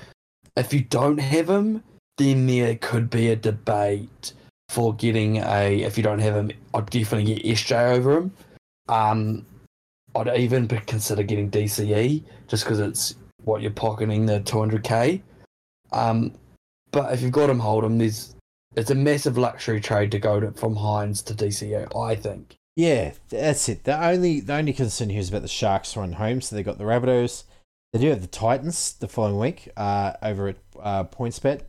If you don't have him, then there could be a debate for getting a. If you don't have him, I'd definitely get SJ over him. Um, I'd even consider getting DCE just because it's what you're pocketing the 200k. Um, but if you've got him, hold him. There's it's a massive luxury trade to go to, from Hynes to DCE. I think. Yeah, that's it. The only the only concern here is about the Sharks run home. So they got the Rabbitohs. They do have the Titans the following week uh, over at uh, PointsBet.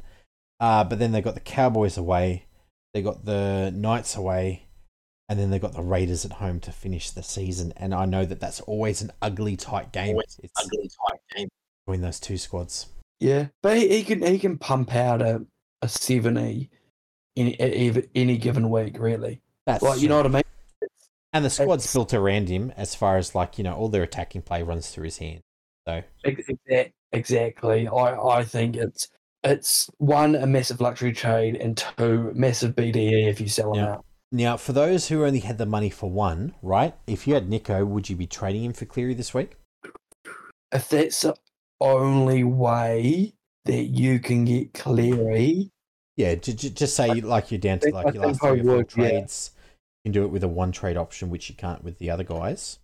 Uh, but then they got the Cowboys away. They got the Knights away. And then they got the Raiders at home to finish the season. And I know that that's always an ugly, tight game. Always It's ugly tight game. between those two squads. Yeah, but he, he can he can pump out a a seventy in any, any given week. Really, That's like you know what I mean. and the squad's it's- built around him as far as like you know all their attacking play runs through his hand. So Ex- Exactly. I I think it's it's one a massive luxury trade and two massive BDE if you sell them Yeah. out. Now, for those who only had the money for one, right? If you had Nicho, would you be trading him for Cleary this week? If that's only way that you can get Cleary, eh? Yeah, j- j- just say like you're down to like I your last three or four would, yeah. trades. You can do it with a one trade option, which you can't with the other guys.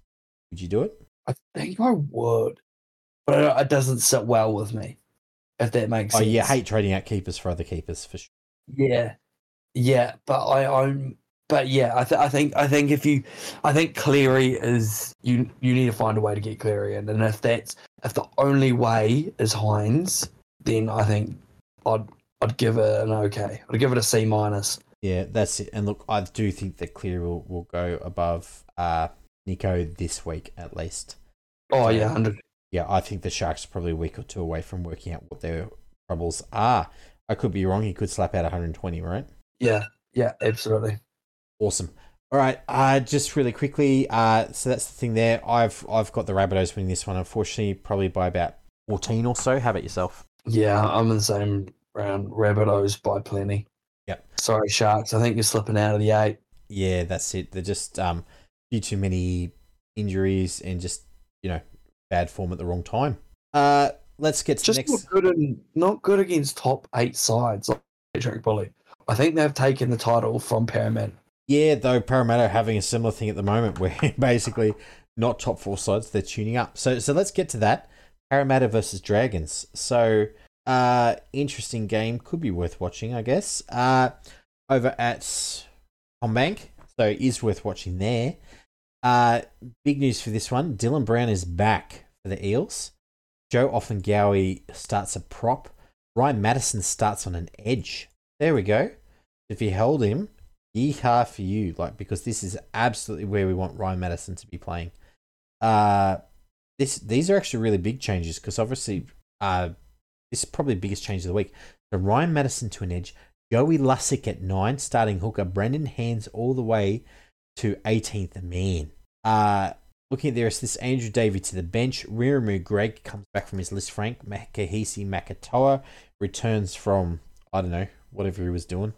Would you do it? I think I would, but it, doesn't sit well with me. If that makes Oh, sense. you hate trading out keepers for other keepers for sure. Yeah, yeah, but I own. But yeah, I, th- I think I think if you, I think Cleary is you. You need to find a way to get Cleary in, and if that's if the only way is Hynes, then I think I'd I'd give it an okay. I'd give it a C minus. Yeah, that's it. And look, I do think that Cleary will, will go above uh, Nicho this week at least. Oh So- yeah, hundred. Yeah, I think the Sharks are probably a week or two away from working out what their troubles are. I could be wrong. He could slap out 120, right? Yeah, yeah, absolutely. Awesome. All right. Uh, just really quickly. Uh, so that's the thing there. I've I've got the Rabbitohs winning this one. Unfortunately, probably by about 14 or so. How about yourself? Yeah, I'm in the same round. Rabbitohs by plenty. Yep. Sorry, Sharks. I think you're slipping out of the eight. Yeah, that's it. They're just um, few too many injuries and just you know bad form at the wrong time. Uh, let's get to just next. not good in, not good against top eight sides like Patrick Bully. I think they've taken the title from Parramatta. Yeah, though Parramatta are having a similar thing at the moment where basically not top four sides, they're tuning up. So so let's get to that. Parramatta versus Dragons. So uh interesting game, could be worth watching, I guess. Uh over at CommBank. So is worth watching there. Uh big news for this one. Dylan Brown is back for the Eels. Joe Ofahengaue starts a prop. Ryan Matterson starts on an edge. There we go. If you held him, yeehaw for you, like because this is absolutely where we want Ryan Matterson to be playing. Uh this these are actually really big changes because obviously uh this is probably the biggest change of the week. So Ryan Matterson to an edge, Joey Lussick at nine, starting hooker, Brendan Hands all the way to 18th man. Uh looking at the rest this, Andrew Davey to the bench, Wiremu Greig comes back from his list frank, Makahesi Makatoa returns from I don't know, whatever he was doing.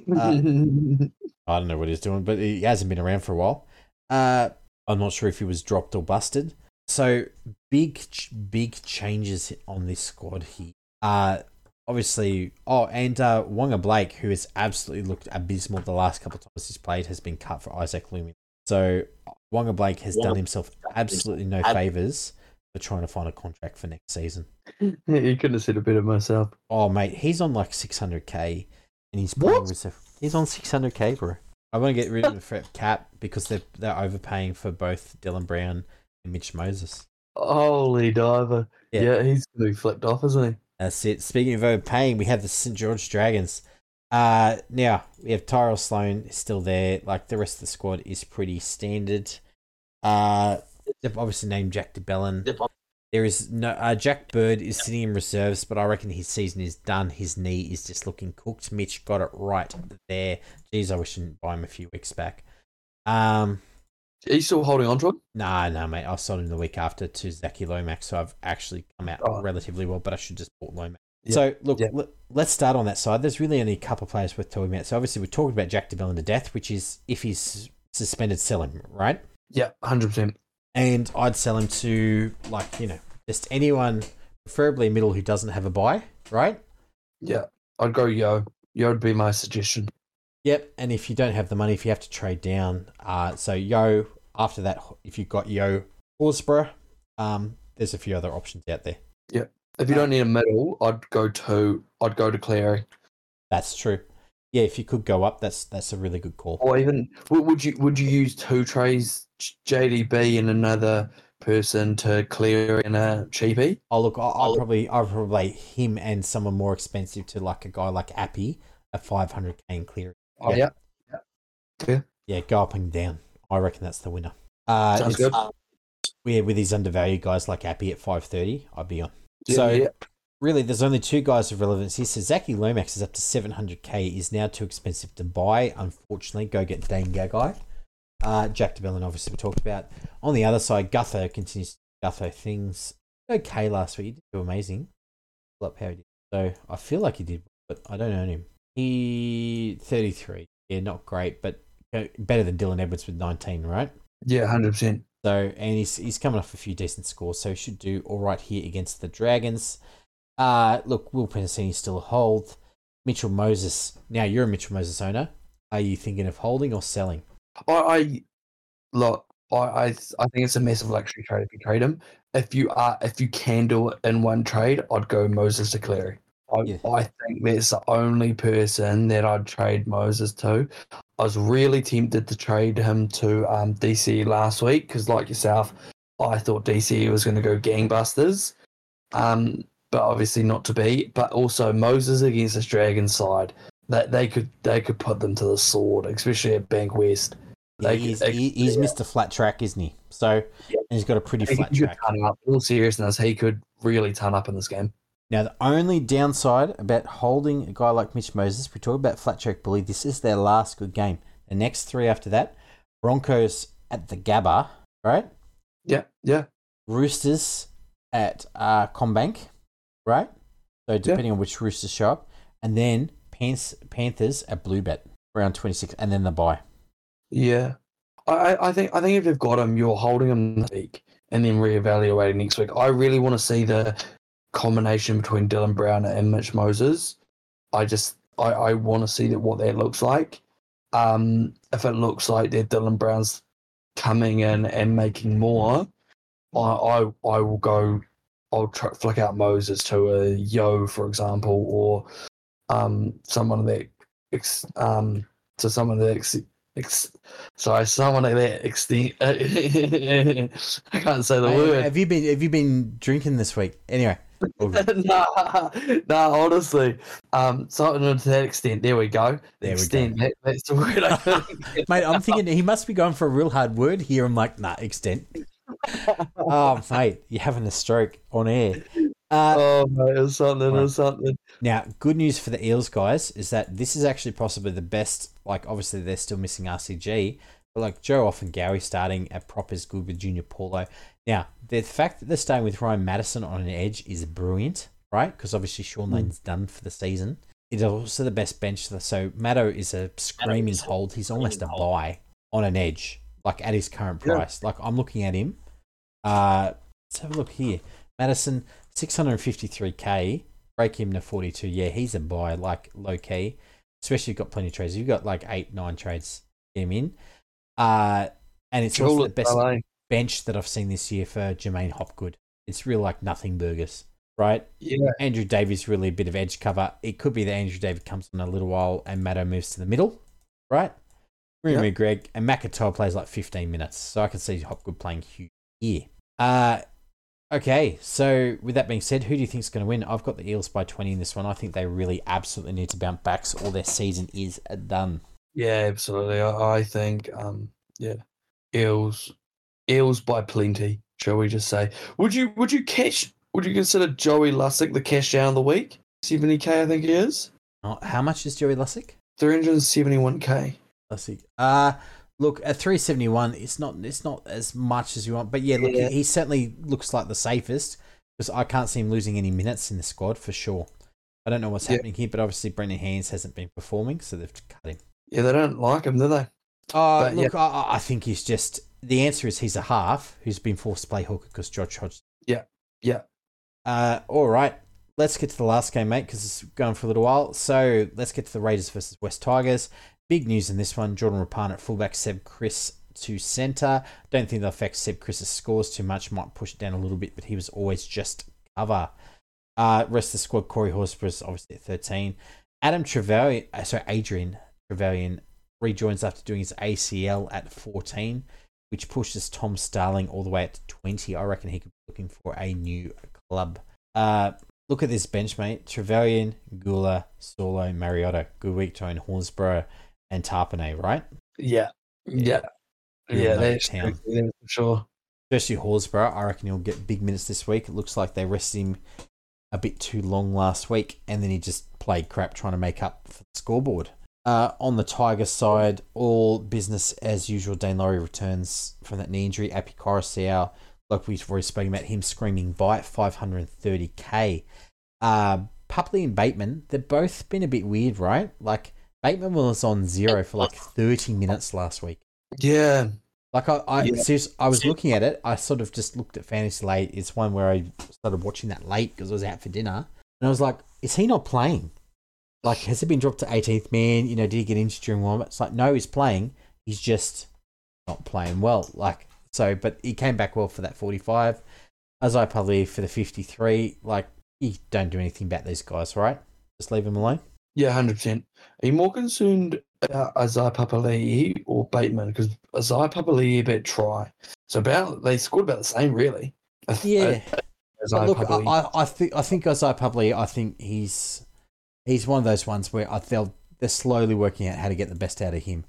Uh, I don't know what he's doing, but he hasn't been around for a while. Uh, I'm not sure if he was dropped or busted. So big, ch- big changes on this squad here. Uh, obviously, oh, and uh, Waqa Blake, who has absolutely looked abysmal the last couple of times he's played, has been cut for Isaac Lumen. So Waqa Blake has done himself absolutely no favors for trying to find a contract for next season. you couldn't have said a bit of myself. Oh, mate, he's on like 600k, and he's playing What? reserve. He's on 600k, bro. I want to get rid of the Fred Cap because they're they're overpaying for both Dylan Brown and Mitch Moses. Holy diver. Yeah. Yeah, he's gonna be flipped off, isn't he? That's it. Speaking of overpaying, we have the St George Dragons. Uh, now we have Tyrell Sloan still there. Like the rest of the squad is pretty standard. Uh, they've obviously named Jack de Belin. There is no uh, Jack Bird is sitting in reserves, but I reckon his season is done. His knee is just looking cooked. Mitch got it right there. Jeez, I wish I didn't buy him a few weeks back. Um, Are you still holding on to him? nah, nah, mate. I sold him the week after to Zachy Lomax, so I've actually come out Oh. relatively well. But I should just bought Lomax. Yeah, So look, yeah. let, let's start on that side. There's really only a couple of players worth talking about. So obviously we're talking about Jack de Belin to death, which is if he's suspended, sell him, right? Yeah, hundred percent. And I'd sell him to like you know just anyone, preferably middle who doesn't have a buy, right? Yeah. I'd go Yeo. Yeo would be my suggestion. Yep. And if you don't have the money, if you have to trade down, uh, so Yeo. After that, if you've got Yeo Horsburgh, um, there's a few other options out there. Yep. If you don't need a medal, I'd go to I'd go to Cleary. That's true. Yeah, if you could go up, that's that's a really good call. Or even would you would you use two trays JDB and another person to clear in a cheapie? Oh look, I- I'll probably I'll probably him and someone more expensive to like a guy like Api at 500k in clear. Oh Yeah. yeah. Yeah. Yeah, go up and down. I reckon that's the winner. Uh, Sounds it's- good. Yeah, with these undervalued guys like Api at 530, I'd be on. Yeah, so yeah. really, there's only two guys of relevance here. So Zachy Lomax is up to 700k. Is now too expensive to buy. Unfortunately, go get Dane Gagai. Uh, Jack de Belin, obviously, we talked about. On the other side, Gutho continues to do Gutho things. Okay, last week he did do amazing. Pull up how he did. So I feel like he did, but I don't own him. He 33. Yeah, not great, but uh, better than Dylan Edwards with 19, right? Yeah, hundred percent. So, and he's he's coming off a few decent scores, so he should do all right here against the Dragons. Uh, look, Will Penisini still a hold. Mitchell Moses. Now you're a Mitchell Moses owner. Are you thinking of holding or selling? I, I look. I, I I think it's a massive luxury trade if you trade him. If you are if you can do it in one trade, I'd go Moses to Cleary. I, Yeah. I think that's the only person that I'd trade Moses to. I was really tempted to trade him to um, DC last week because, like yourself, I thought DC was going to go gangbusters, um, but obviously not to be. But also Moses against this Dragon side, that they could they could put them to the sword, especially at Bankwest. Yeah, They- he's they- he, he's Mr. Flat Track, isn't he? So Yeah. he's got a pretty He flat could track. ton up. In all seriousness, he could really ton up in this game. Now, the only downside about holding a guy like Mitch Moses, we talk about flat track bully. This is their last good game. The next three after that, Broncos at the Gabba, right? Yeah, yeah, Roosters at uh, CommBank, right? So depending on which Roosters show up, and then Panthers at Bluebet round twenty six, and then the bye. Yeah. I, I- think I think if you've got him, you're holding him this week and then reevaluating next week. I really want to see the combination between Dylan Brown and Mitch Moses. I just I, I want to see that what that looks like. Um, if it looks like that Dylan Brown's coming in and making more, I I, I will go. I'll flick out Moses to a Yeo, for example, or um someone that um to someone that ex, sorry someone at that extent. I can't say the Hey, word. Have you been Have you been drinking this week? Anyway, nah, nah, honestly. Um, something to that extent. There we go. There we go. extent. That, that's the word I couldn't mate, I'm thinking he must be going for a real hard word here. I'm like, nah, extent. oh, mate, you're having a stroke on air. Uh, Oh, mate, it's something. It's something. Now, good news for the Eels guys is that this is actually possibly the best. Like, obviously, they're still missing RCG, but like Joe Ofahengaue starting at prop is good with Junior Paulo. Now, the fact that they're staying with Ryan Matterson on an edge is brilliant, right? Because obviously Shaun Mm. Lane's done for the season. It is also the best bench. So Maddo is a screaming hold. He's almost a buy on an edge, like at his current Yeah. price. Like I'm looking at him. Uh, let's have a look here. Matterson, 653k break him to 42. Yeah, he's a buy, like low key. Especially if you've got plenty of trades. You've got like eight, nine trades. Get him in. Uh, and it's also the best ballet. bench that I've seen this year for J'maine Hopgood. It's real like nothing burgers, right? Yeah, Andrew Davey really a bit of edge cover. It could be that Andrew Davey comes in a little while and Maddo moves to the middle, right? With Yep. Greig. And McIntyre plays like 15 minutes, so I can see Hopgood playing huge here. Uh, okay, so with that being said, who do you think is going to win? I've got the Eels by 20 in this one. I think they really absolutely need to bounce back, so all their season is done. Yeah, absolutely. I, I think, um, yeah, Eels, Eels by plenty. Shall we just say? Would you would you cash? Would you consider Joey Lussick the cash down of the week? Seventy k, I think he is. Oh, how much is Joey Lussick? Three hundred seventy one k. Lussick. Uh, look, at 371, it's not it's not as much as you want, but yeah, look, Yeah. He, he certainly looks like the safest because I can't see him losing any minutes in the squad for sure. I don't know what's Yeah. happening here, but obviously Brendan Hands hasn't been performing, so they've cut him. Yeah, they don't like him, do they? Uh, But, look, I I, I think he's just the answer is he's a half who's been forced to play hooker because George Hodge. Yeah, yeah. Uh, all right, let's get to the last game, mate, because it's going for a little while. So let's get to the Raiders versus West Tigers. Big news in this one: Jordan Rapana at fullback, Seb Kris to centre. Don't think that affects Seb Kris's scores too much. Might push it down a little bit, but he was always just cover. Uh, rest of the squad: Corey Horsburgh obviously at thirteen. Adam Trevelyan, uh, sorry, Adrian Trevelyan rejoins after doing his ACL at 14, which pushes Tom Starling all the way to 20. I reckon he could be looking for a new club. Uh, look at this bench, mate. Trevelyan, Guler, Saulo, Mariota, Goodweek, Tone, Horsburgh, and Tapine, right? Yeah, yeah, yeah. That's town. for sure. Especially Horsburgh. I reckon he'll get big minutes this week. It looks like they rested him a bit too long last week, and then he just played crap trying to make up for the scoreboard. Uh, on the Tigers side, all business as usual. Dane Laurie returns from that knee injury. Api Koroisau, like we've already spoken about, him screaming bite 530k. Uh, Papali'i and Bateman, they've both been a bit weird, right? Like Bateman was on zero for like 30 minutes last week. Yeah, Like I, I, Yeah. serious- I was looking at it. I sort of just looked at fantasy late. It's one where I started watching that late because I was out for dinner, and I was like, "Is he not playing? Like, has he been dropped to 18th man? You know, did he get injured during warm up? It's like, no, he's playing. He's just not playing well. Like, so, but he came back well for that 45. As I probably for the 53. Like, you don't do anything about these guys, right? Just leave them alone. Yeah, hundred percent. Are you more concerned about Isaiah Papali'i or Bateman? Because Isaiah Papali'i about try, so about they scored about the same, really. Yeah. Isaiah look, I, I, I think I think Isaiah Papali'i, I think he's he's one of those ones where I feel they're slowly working out how to get the best out of him.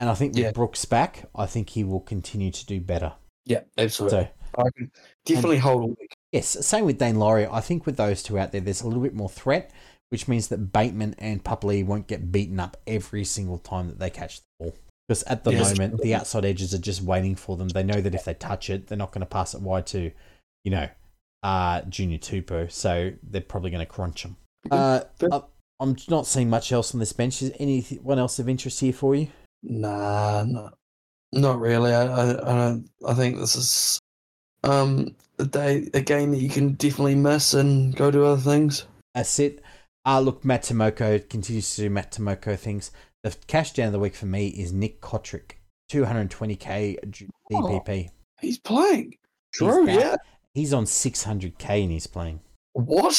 And I think with Yeah. Brooks back, I think he will continue to do better. yeah, absolutely. So I can definitely hold a week. yes, same with Dane Laurie. I think with those two out there, there's a little bit more threat, which means that Bateman and Papali'i won't get beaten up every single time that they catch the ball. Because at the Yes. moment, the outside edges are just waiting for them. They know that if they touch it, they're not going to pass it wide to, you know, uh, Junior Tupou. So they're probably going to crunch them. Uh, I'm not seeing much else on this bench. Is anyone else of interest here for you? Nah, no, not really. I, I, I don't. I think this is um a day, a game that you can definitely miss and go to other things. That's it. Uh, look, Matt Timoko continues to do Matt Timoko things. The cash down of the week for me is Nick Cotric, 220k DPP. He's playing. True. back. Yeah. He's on 600k and he's playing. What?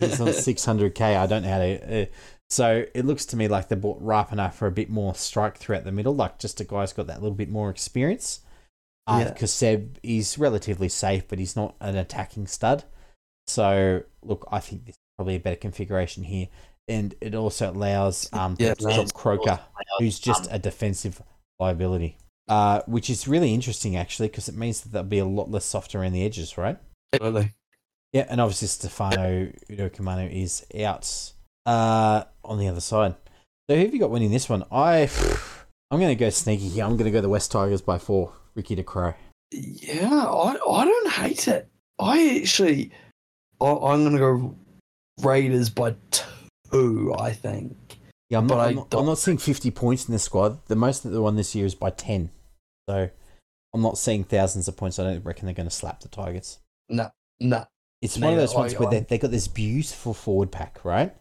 He's on 600k. I don't know how to. Uh, so it looks to me like they bought Rapana for a bit more strike throughout the middle, like just a guy's got that little bit more experience. Yeah. Because Seb is relatively safe, but he's not an attacking stud. So look, I think this is probably a better configuration here, and it also allows um Yeah, to Croker, who's just a defensive liability. Uh, which is really interesting actually, because it means that they'll be a lot less soft around the edges, right? Absolutely. Yeah, and obviously Stefano Udo Utoikamanu is out uh, on the other side. So who have you got winning this one? I I'm going to go sneaky here. I'm going to go the West Tigers by four. Ricky De DeCrow. Yeah, I, I don't hate it. I actually, I, I'm gonna go Raiders by two. I think. Yeah, I'm But not, I I'm, not, I'm not seeing 50 points in this squad. The most that the one this year is by 10. So I'm not seeing thousands of points. I don't reckon they're going to slap the Tigers. No, no. It's one of those ones I- where they, I- they got this beautiful forward pack, right?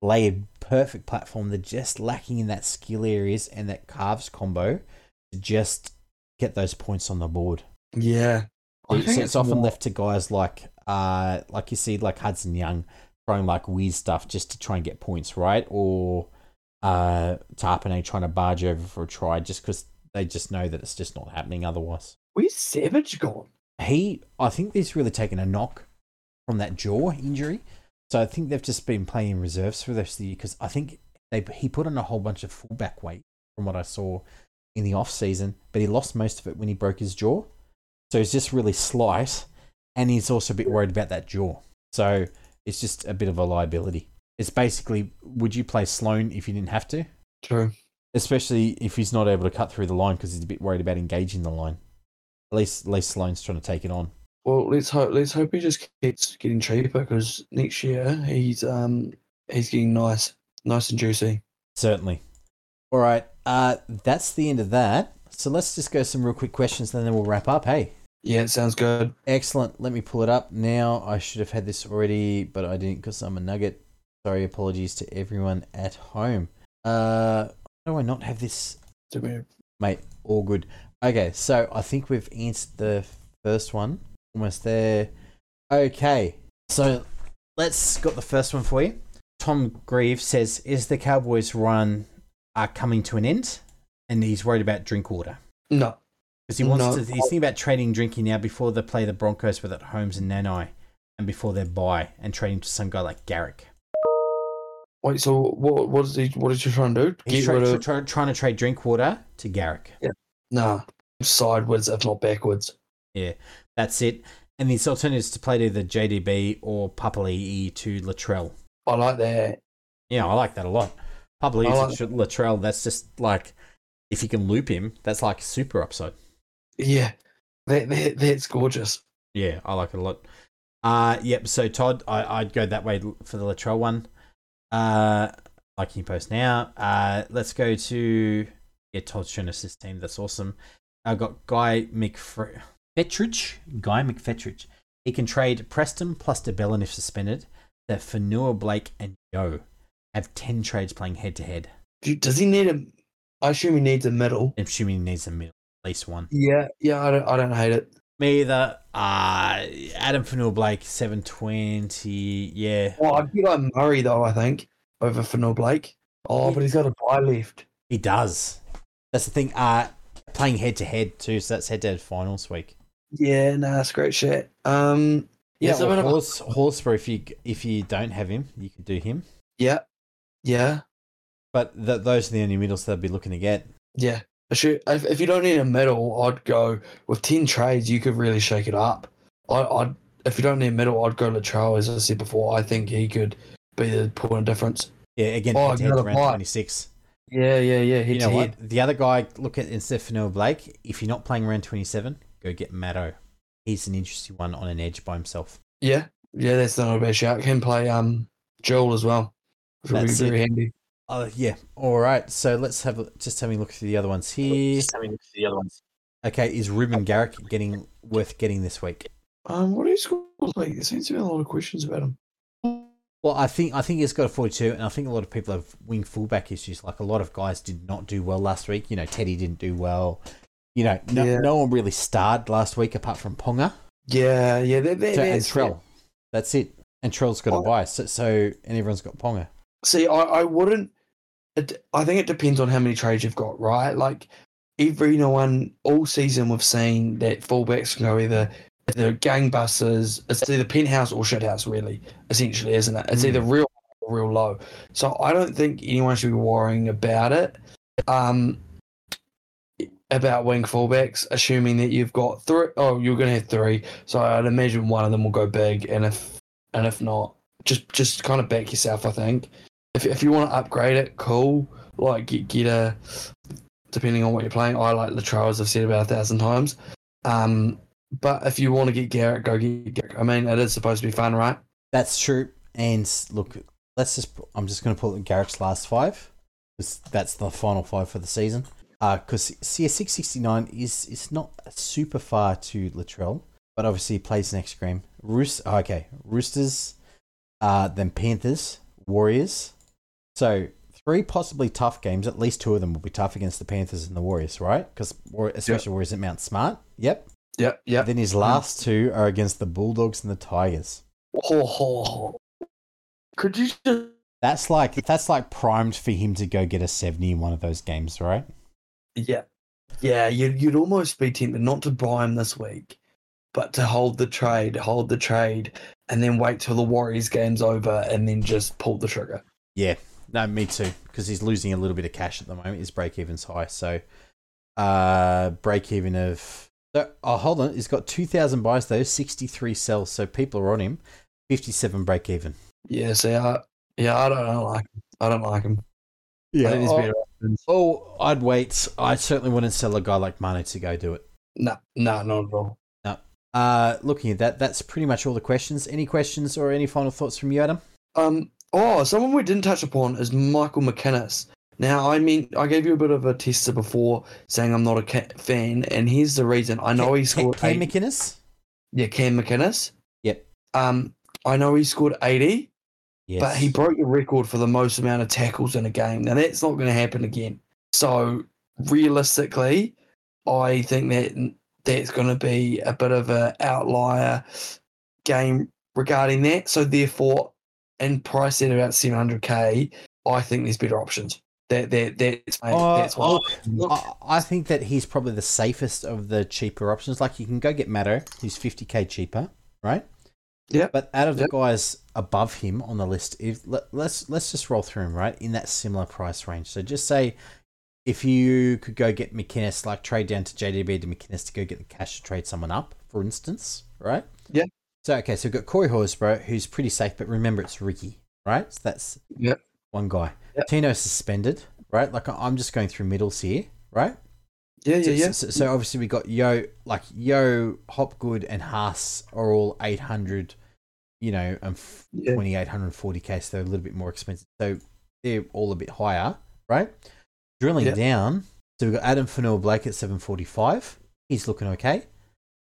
Layered, perfect platform. They're just lacking in that skill areas and that calves combo to just get those points on the board. Yeah. I So think it's, often more- left to guys like, uh, like you see, like Hudson Young throwing like weird stuff just to try and get points, right? Or uh, Tapine trying to barge over for a try just because they just know that it's just not happening otherwise. Where's Savage gone? He, I think he's really taken a knock from that jaw injury. So I think they've just been playing in reserves for the rest of the year because I think they he put on a whole bunch of fullback weight from what I saw in the off season, but he lost most of it when he broke his jaw. So he's just really slight, and he's also a bit worried about that jaw. So it's just a bit of a liability. It's basically, would you play Sloan if you didn't have to? True. Especially if he's not able to cut through the line because he's a bit worried about engaging the line. At least, at least Sloan's trying to take it on. Well, let's hope let's hope he just keeps getting cheaper because next year he's um he's getting nice, nice and juicy. Certainly. All right, uh, that's the end of that. So let's just go some real quick questions, and then we'll wrap up. Hey. Yeah, it sounds good. Excellent. Let me pull it up now. I should have had this already, but I didn't because I'm a nugget. Sorry, apologies to everyone at home. Uh, why do I not have this? Do we- Mate, all good. Okay, so I think we've answered the first one. Almost there. Okay, so let's got the first one for you. Tom Grieve says, "Is the Cowboys' run are coming to an end?" And he's worried about Drinkwater No, because he wants No. to. He's thinking about trading drinking now before they play the Broncos with at Holmes and Nanai, and before they buy and trading to some guy like Garrick. wait. So what? What is he? What is he trying to do? He's rid of tra- trying to trade Drinkwater to Garrick. Yeah. Nah sideways, if not backwards. Yeah, that's it. And the alternatives to play to either JDB or Papali'i to Latrell. I like that. Yeah, I like that a lot. Papali'i like- to Latrell, that's just like, if you can loop him, that's like super upside. Yeah, that, that that's gorgeous. Yeah, I like it a lot. Uh, yep, so Todd, I, I'd go that way for the Latrell one. Uh, like you post now. Uh, let's go to, yeah, Todd's shown us his team. That's awesome. I've got Guy McFetridge. Guy McFetridge. He can trade Preston plus de Belin if suspended. That Fonua-Blake and Yeo have 10 trades playing head to head. Does he need a? I assume he needs a medal. I'm assuming he needs a middle, least one. Yeah, yeah. I don't. I don't hate it. Me either. Uh, Addin Fonua-Blake, 720. Yeah. Well, I'd be like Murray though. I think over Fonua-Blake. Oh, but he's got a bye left. He does. That's the thing. Uh, playing head to head too, so that's head to head finals week. Yeah, nah, that's great shit. Um, yeah, Yeah, well, Horse, Horsburgh, if you if you don't have him, you could do him. yeah, yeah, But th- those are the only middles they'll be looking to get. yeah. Should, if, if you don't need a medal, I'd go with ten trades. You could really shake it up. I, I'd if you don't need a medal, I'd go to Latrell. As I said before, I think he could be the point of difference. Yeah, again, Oh, head around twenty six. Yeah, yeah, yeah. You know what? head. The other guy, look at instead of Fonua-Blake, if you're not playing around twenty seven, go get Matto. He's an interesting one on an edge by himself. Yeah, yeah. That's not a bad shout. Can play um Joel as well. That's very it. handy. Oh yeah. All right. So let's have a, just having a look through the other ones here. Just having a look at the other ones. Okay, is Reuben Garrick getting worth getting this week? Um, what do you score like? There seems to be a lot of questions about him. Well, I think I think he's got a 42, and I think a lot of people have wing fullback issues. Like a lot of guys did not do well last week. You know, Teddy didn't do well. You know, no, Yeah. no one really starred last week apart from Ponga Yeah, yeah. They're, they're, so, and that's- Trell. That's it. And Trell's got a Oh. bye. So, so and everyone's got Ponga. See, I, I wouldn't. It, I think it depends on how many trades you've got, right? Like every no one all season we've seen that fullbacks can go either the gangbusters. It's either penthouse or shithouse, really. Essentially, isn't it? It's Mm. either real or real low. So I don't think anyone should be worrying about it. Um, about wing fullbacks, assuming that you've got three. Oh, you're going to have three. So I'd imagine one of them will go big, and if and if not, just just kind of back yourself. I think if if you want to upgrade it, cool. Like get get a depending on what you're playing. I like Latrell, as I've said about a thousand times. Um, but if you want to get Garrick, go get Garrick. I mean, it is supposed to be fun, right? That's true. And look, let's just. I'm just going to pull Garrick's last five. 'cause That's the final five for the season. Because CS six sixty nine is is not super far to Latrell, but obviously he plays next game. Roos, okay, Roosters, uh, then Panthers, Warriors. So three possibly tough games. At least two of them will be tough against the Panthers and the Warriors, right? Because especially Warriors at Mount Smart. Yep. Yep, yep. Then his last two are against the Bulldogs and the Tigers. Oh. Could you just That's like that's like primed for him to go get a seventy in one of those games, right? Yeah, yeah. You'd you'd almost be tempted not to buy him this week, but to hold the trade, hold the trade, and then wait till the Warriors game's over, and then just pull the trigger. Yeah, no, me too. Because he's losing a little bit of cash at the moment. His break even's high, so uh, break even of. Oh, hold on. He's got two thousand buys though, sixty three sells. So people are on him. Fifty seven break even. Yeah, see, I, yeah, I don't, I don't like him. I don't like him. I Yeah. think Oh, oh, I'd wait. I certainly wouldn't sell a guy like Manu to go do it. Nah, nah, not at all. No. Uh, looking at that, that's pretty much all the questions. Any questions or any final thoughts from you, Adam? Um, oh, someone we didn't touch upon is Michael McInnes. Now, I mean, I gave you a bit of a tester before saying I'm not a fan, and here's the reason. I know he scored Cam eight, McInnes. yeah, Cam McInnes. Yep. Um, I know he scored 80, Yes. but he broke the record for the most amount of tackles in a game. Now that's not going to happen again. So realistically, I think that that's going to be a bit of an outlier game regarding that. So therefore, in price at about 700k, I think there's better options. That that that's Uh, that's why. look, I, think that he's probably the safest of the cheaper options. Like you can go get Matto, who's fifty k cheaper, right? Yeah. But out of the guys above him on the list, if let, let's let's just roll through him, right, in that similar price range. So just say if you could go get McInnes, like trade down to JDB to McInnes to go get the cash to trade someone up, for instance, right? Yeah. So okay, so we've got Corey Horsburgh, who's pretty safe, but remember it's Ricky, right? So that's Yep. one guy. Yep. Tino suspended, right? Like I'm just going through middles here, right? yeah, So, yeah, yeah. so, so obviously we got Yeo, like Yeo, Hopgood, and Haas are all 800, you know, and f- Yeah. 2840k, so they're a little bit more expensive. So they're all a bit higher, right? Drilling Yeah. down, so we've got Addin Fonua-Blake at 745. He's looking okay.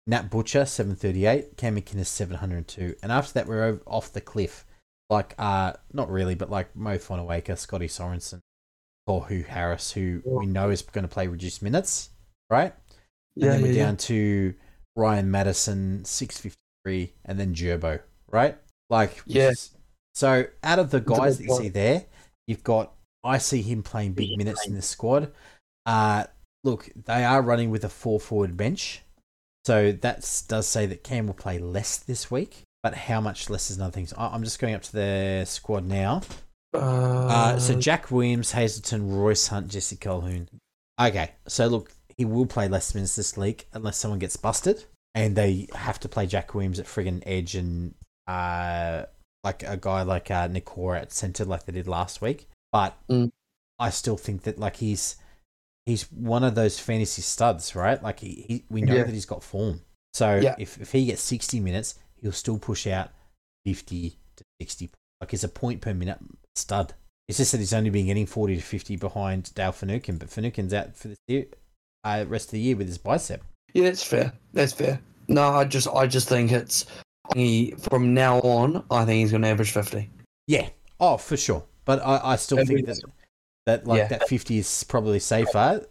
Nat Butcher 738, Cam McInnes 702, and after that we're over, off the cliff. Like, uh, not really, but like Mo Fotuaika, Scotty Sorensen, or who Harris, who we know is going to play reduced minutes, right? And Yeah, then we're yeah, yeah. down to Ryan Matterson, 653, and then Gerbo, right? Like, yes. Yeah. so out of the guys that you see there, you've got, I see him playing big minutes in the squad. Uh, look, they are running with a four forward bench. So that does say that Cam will play less this week, but how much less is another thing. So I- I'm just going up to the squad now. Uh, so Jack Williams, Hazelton, Royce Hunt, Jesse Colquhoun. Okay, so look, he will play less minutes this league unless someone gets busted and they have to play Jack Williams at friggin' edge and uh, like a guy like uh, at centre like they did last week. But Mm. I still think that like he's he's one of those fantasy studs, right? Like he, he we know Yeah. that he's got form. So Yeah. if, if he gets 60 minutes, he'll still push out 50 to 60. Like he's a point per minute stud. It's just that he's only been getting 40 to 50 behind Dale Finucane, but Finucane's out for the year, uh, rest of the year with his bicep. Yeah, that's fair. That's fair. No, I just I just think it's he from now on. I think he's going to average fifty. Yeah. Oh, for sure. But I, I still think that, that like Yeah. that 50 is probably safer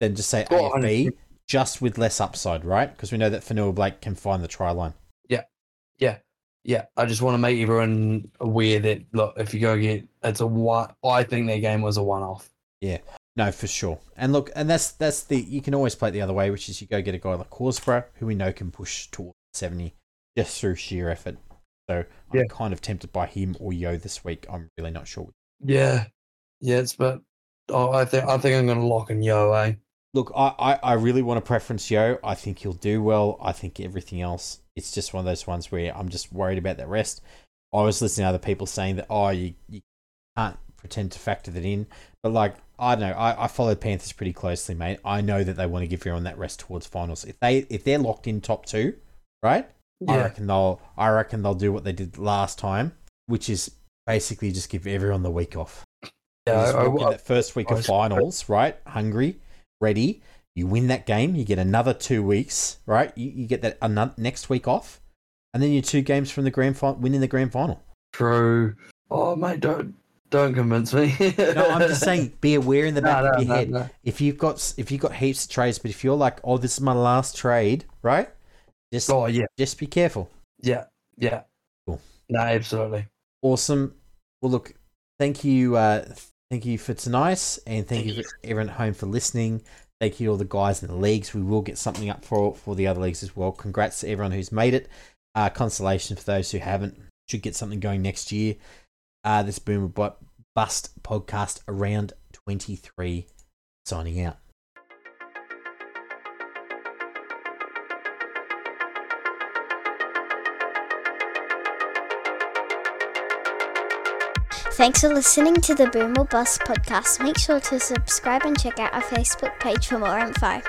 than just say Oh, AFB, just with less upside, right? Because we know that Fanua Blake can find the try line. Yeah, yeah, yeah. I just want to make everyone aware that look, if you go get it's a one. I think their game was a one-off. Yeah, no, for sure. And look, and that's that's the you can always play it the other way, which is you go get a guy like Horsburgh, who we know can push towards seventy just through sheer effort. So I'm kind of tempted by him or Yeo this week. I'm really not sure. Yeah, it's but oh, I think I think I'm going to lock in Yeo. Eh? Look, I, I, I really want to preference Yeo. I think he'll do well. I think everything else, it's just one of those ones where I'm just worried about the rest. I was listening to other people saying that, oh, you, you can't pretend to factor that in. But, like, I don't know. I, I followed Panthers pretty closely, mate. I know that they want to give everyone that rest towards finals. If they if they're locked in top two, right? Yeah. I reckon they'll I reckon they'll do what they did last time, which is basically just give everyone the week off. Yeah. I, I, that first week I of finals, right? Hungry, ready. You win that game, you get another two weeks, right? You, you get that another, next week off, and then you're two games from the grand final, winning the grand final. true. Oh mate, don't don't convince me. No, I'm just saying, be aware in the No, back no, of your no, head. no. If you've got if you've got heaps of trades, but if you're like, oh, this is my last trade, right? Just Oh yeah, just be careful. yeah, yeah. Cool. No, absolutely. Awesome. Well, look, thank you, uh, thank you for tonight, and thank, you, for everyone at home for listening. Thank you to all the guys in the leagues. We will get something up for for the other leagues as well. Congrats to everyone who's made it. Uh, consolation for those who haven't. Should get something going next year. Uh, this Boom or Bust podcast around 23 signing out. Thanks for listening to the Boom or Bust podcast. Make sure to subscribe and check out our Facebook page for more info.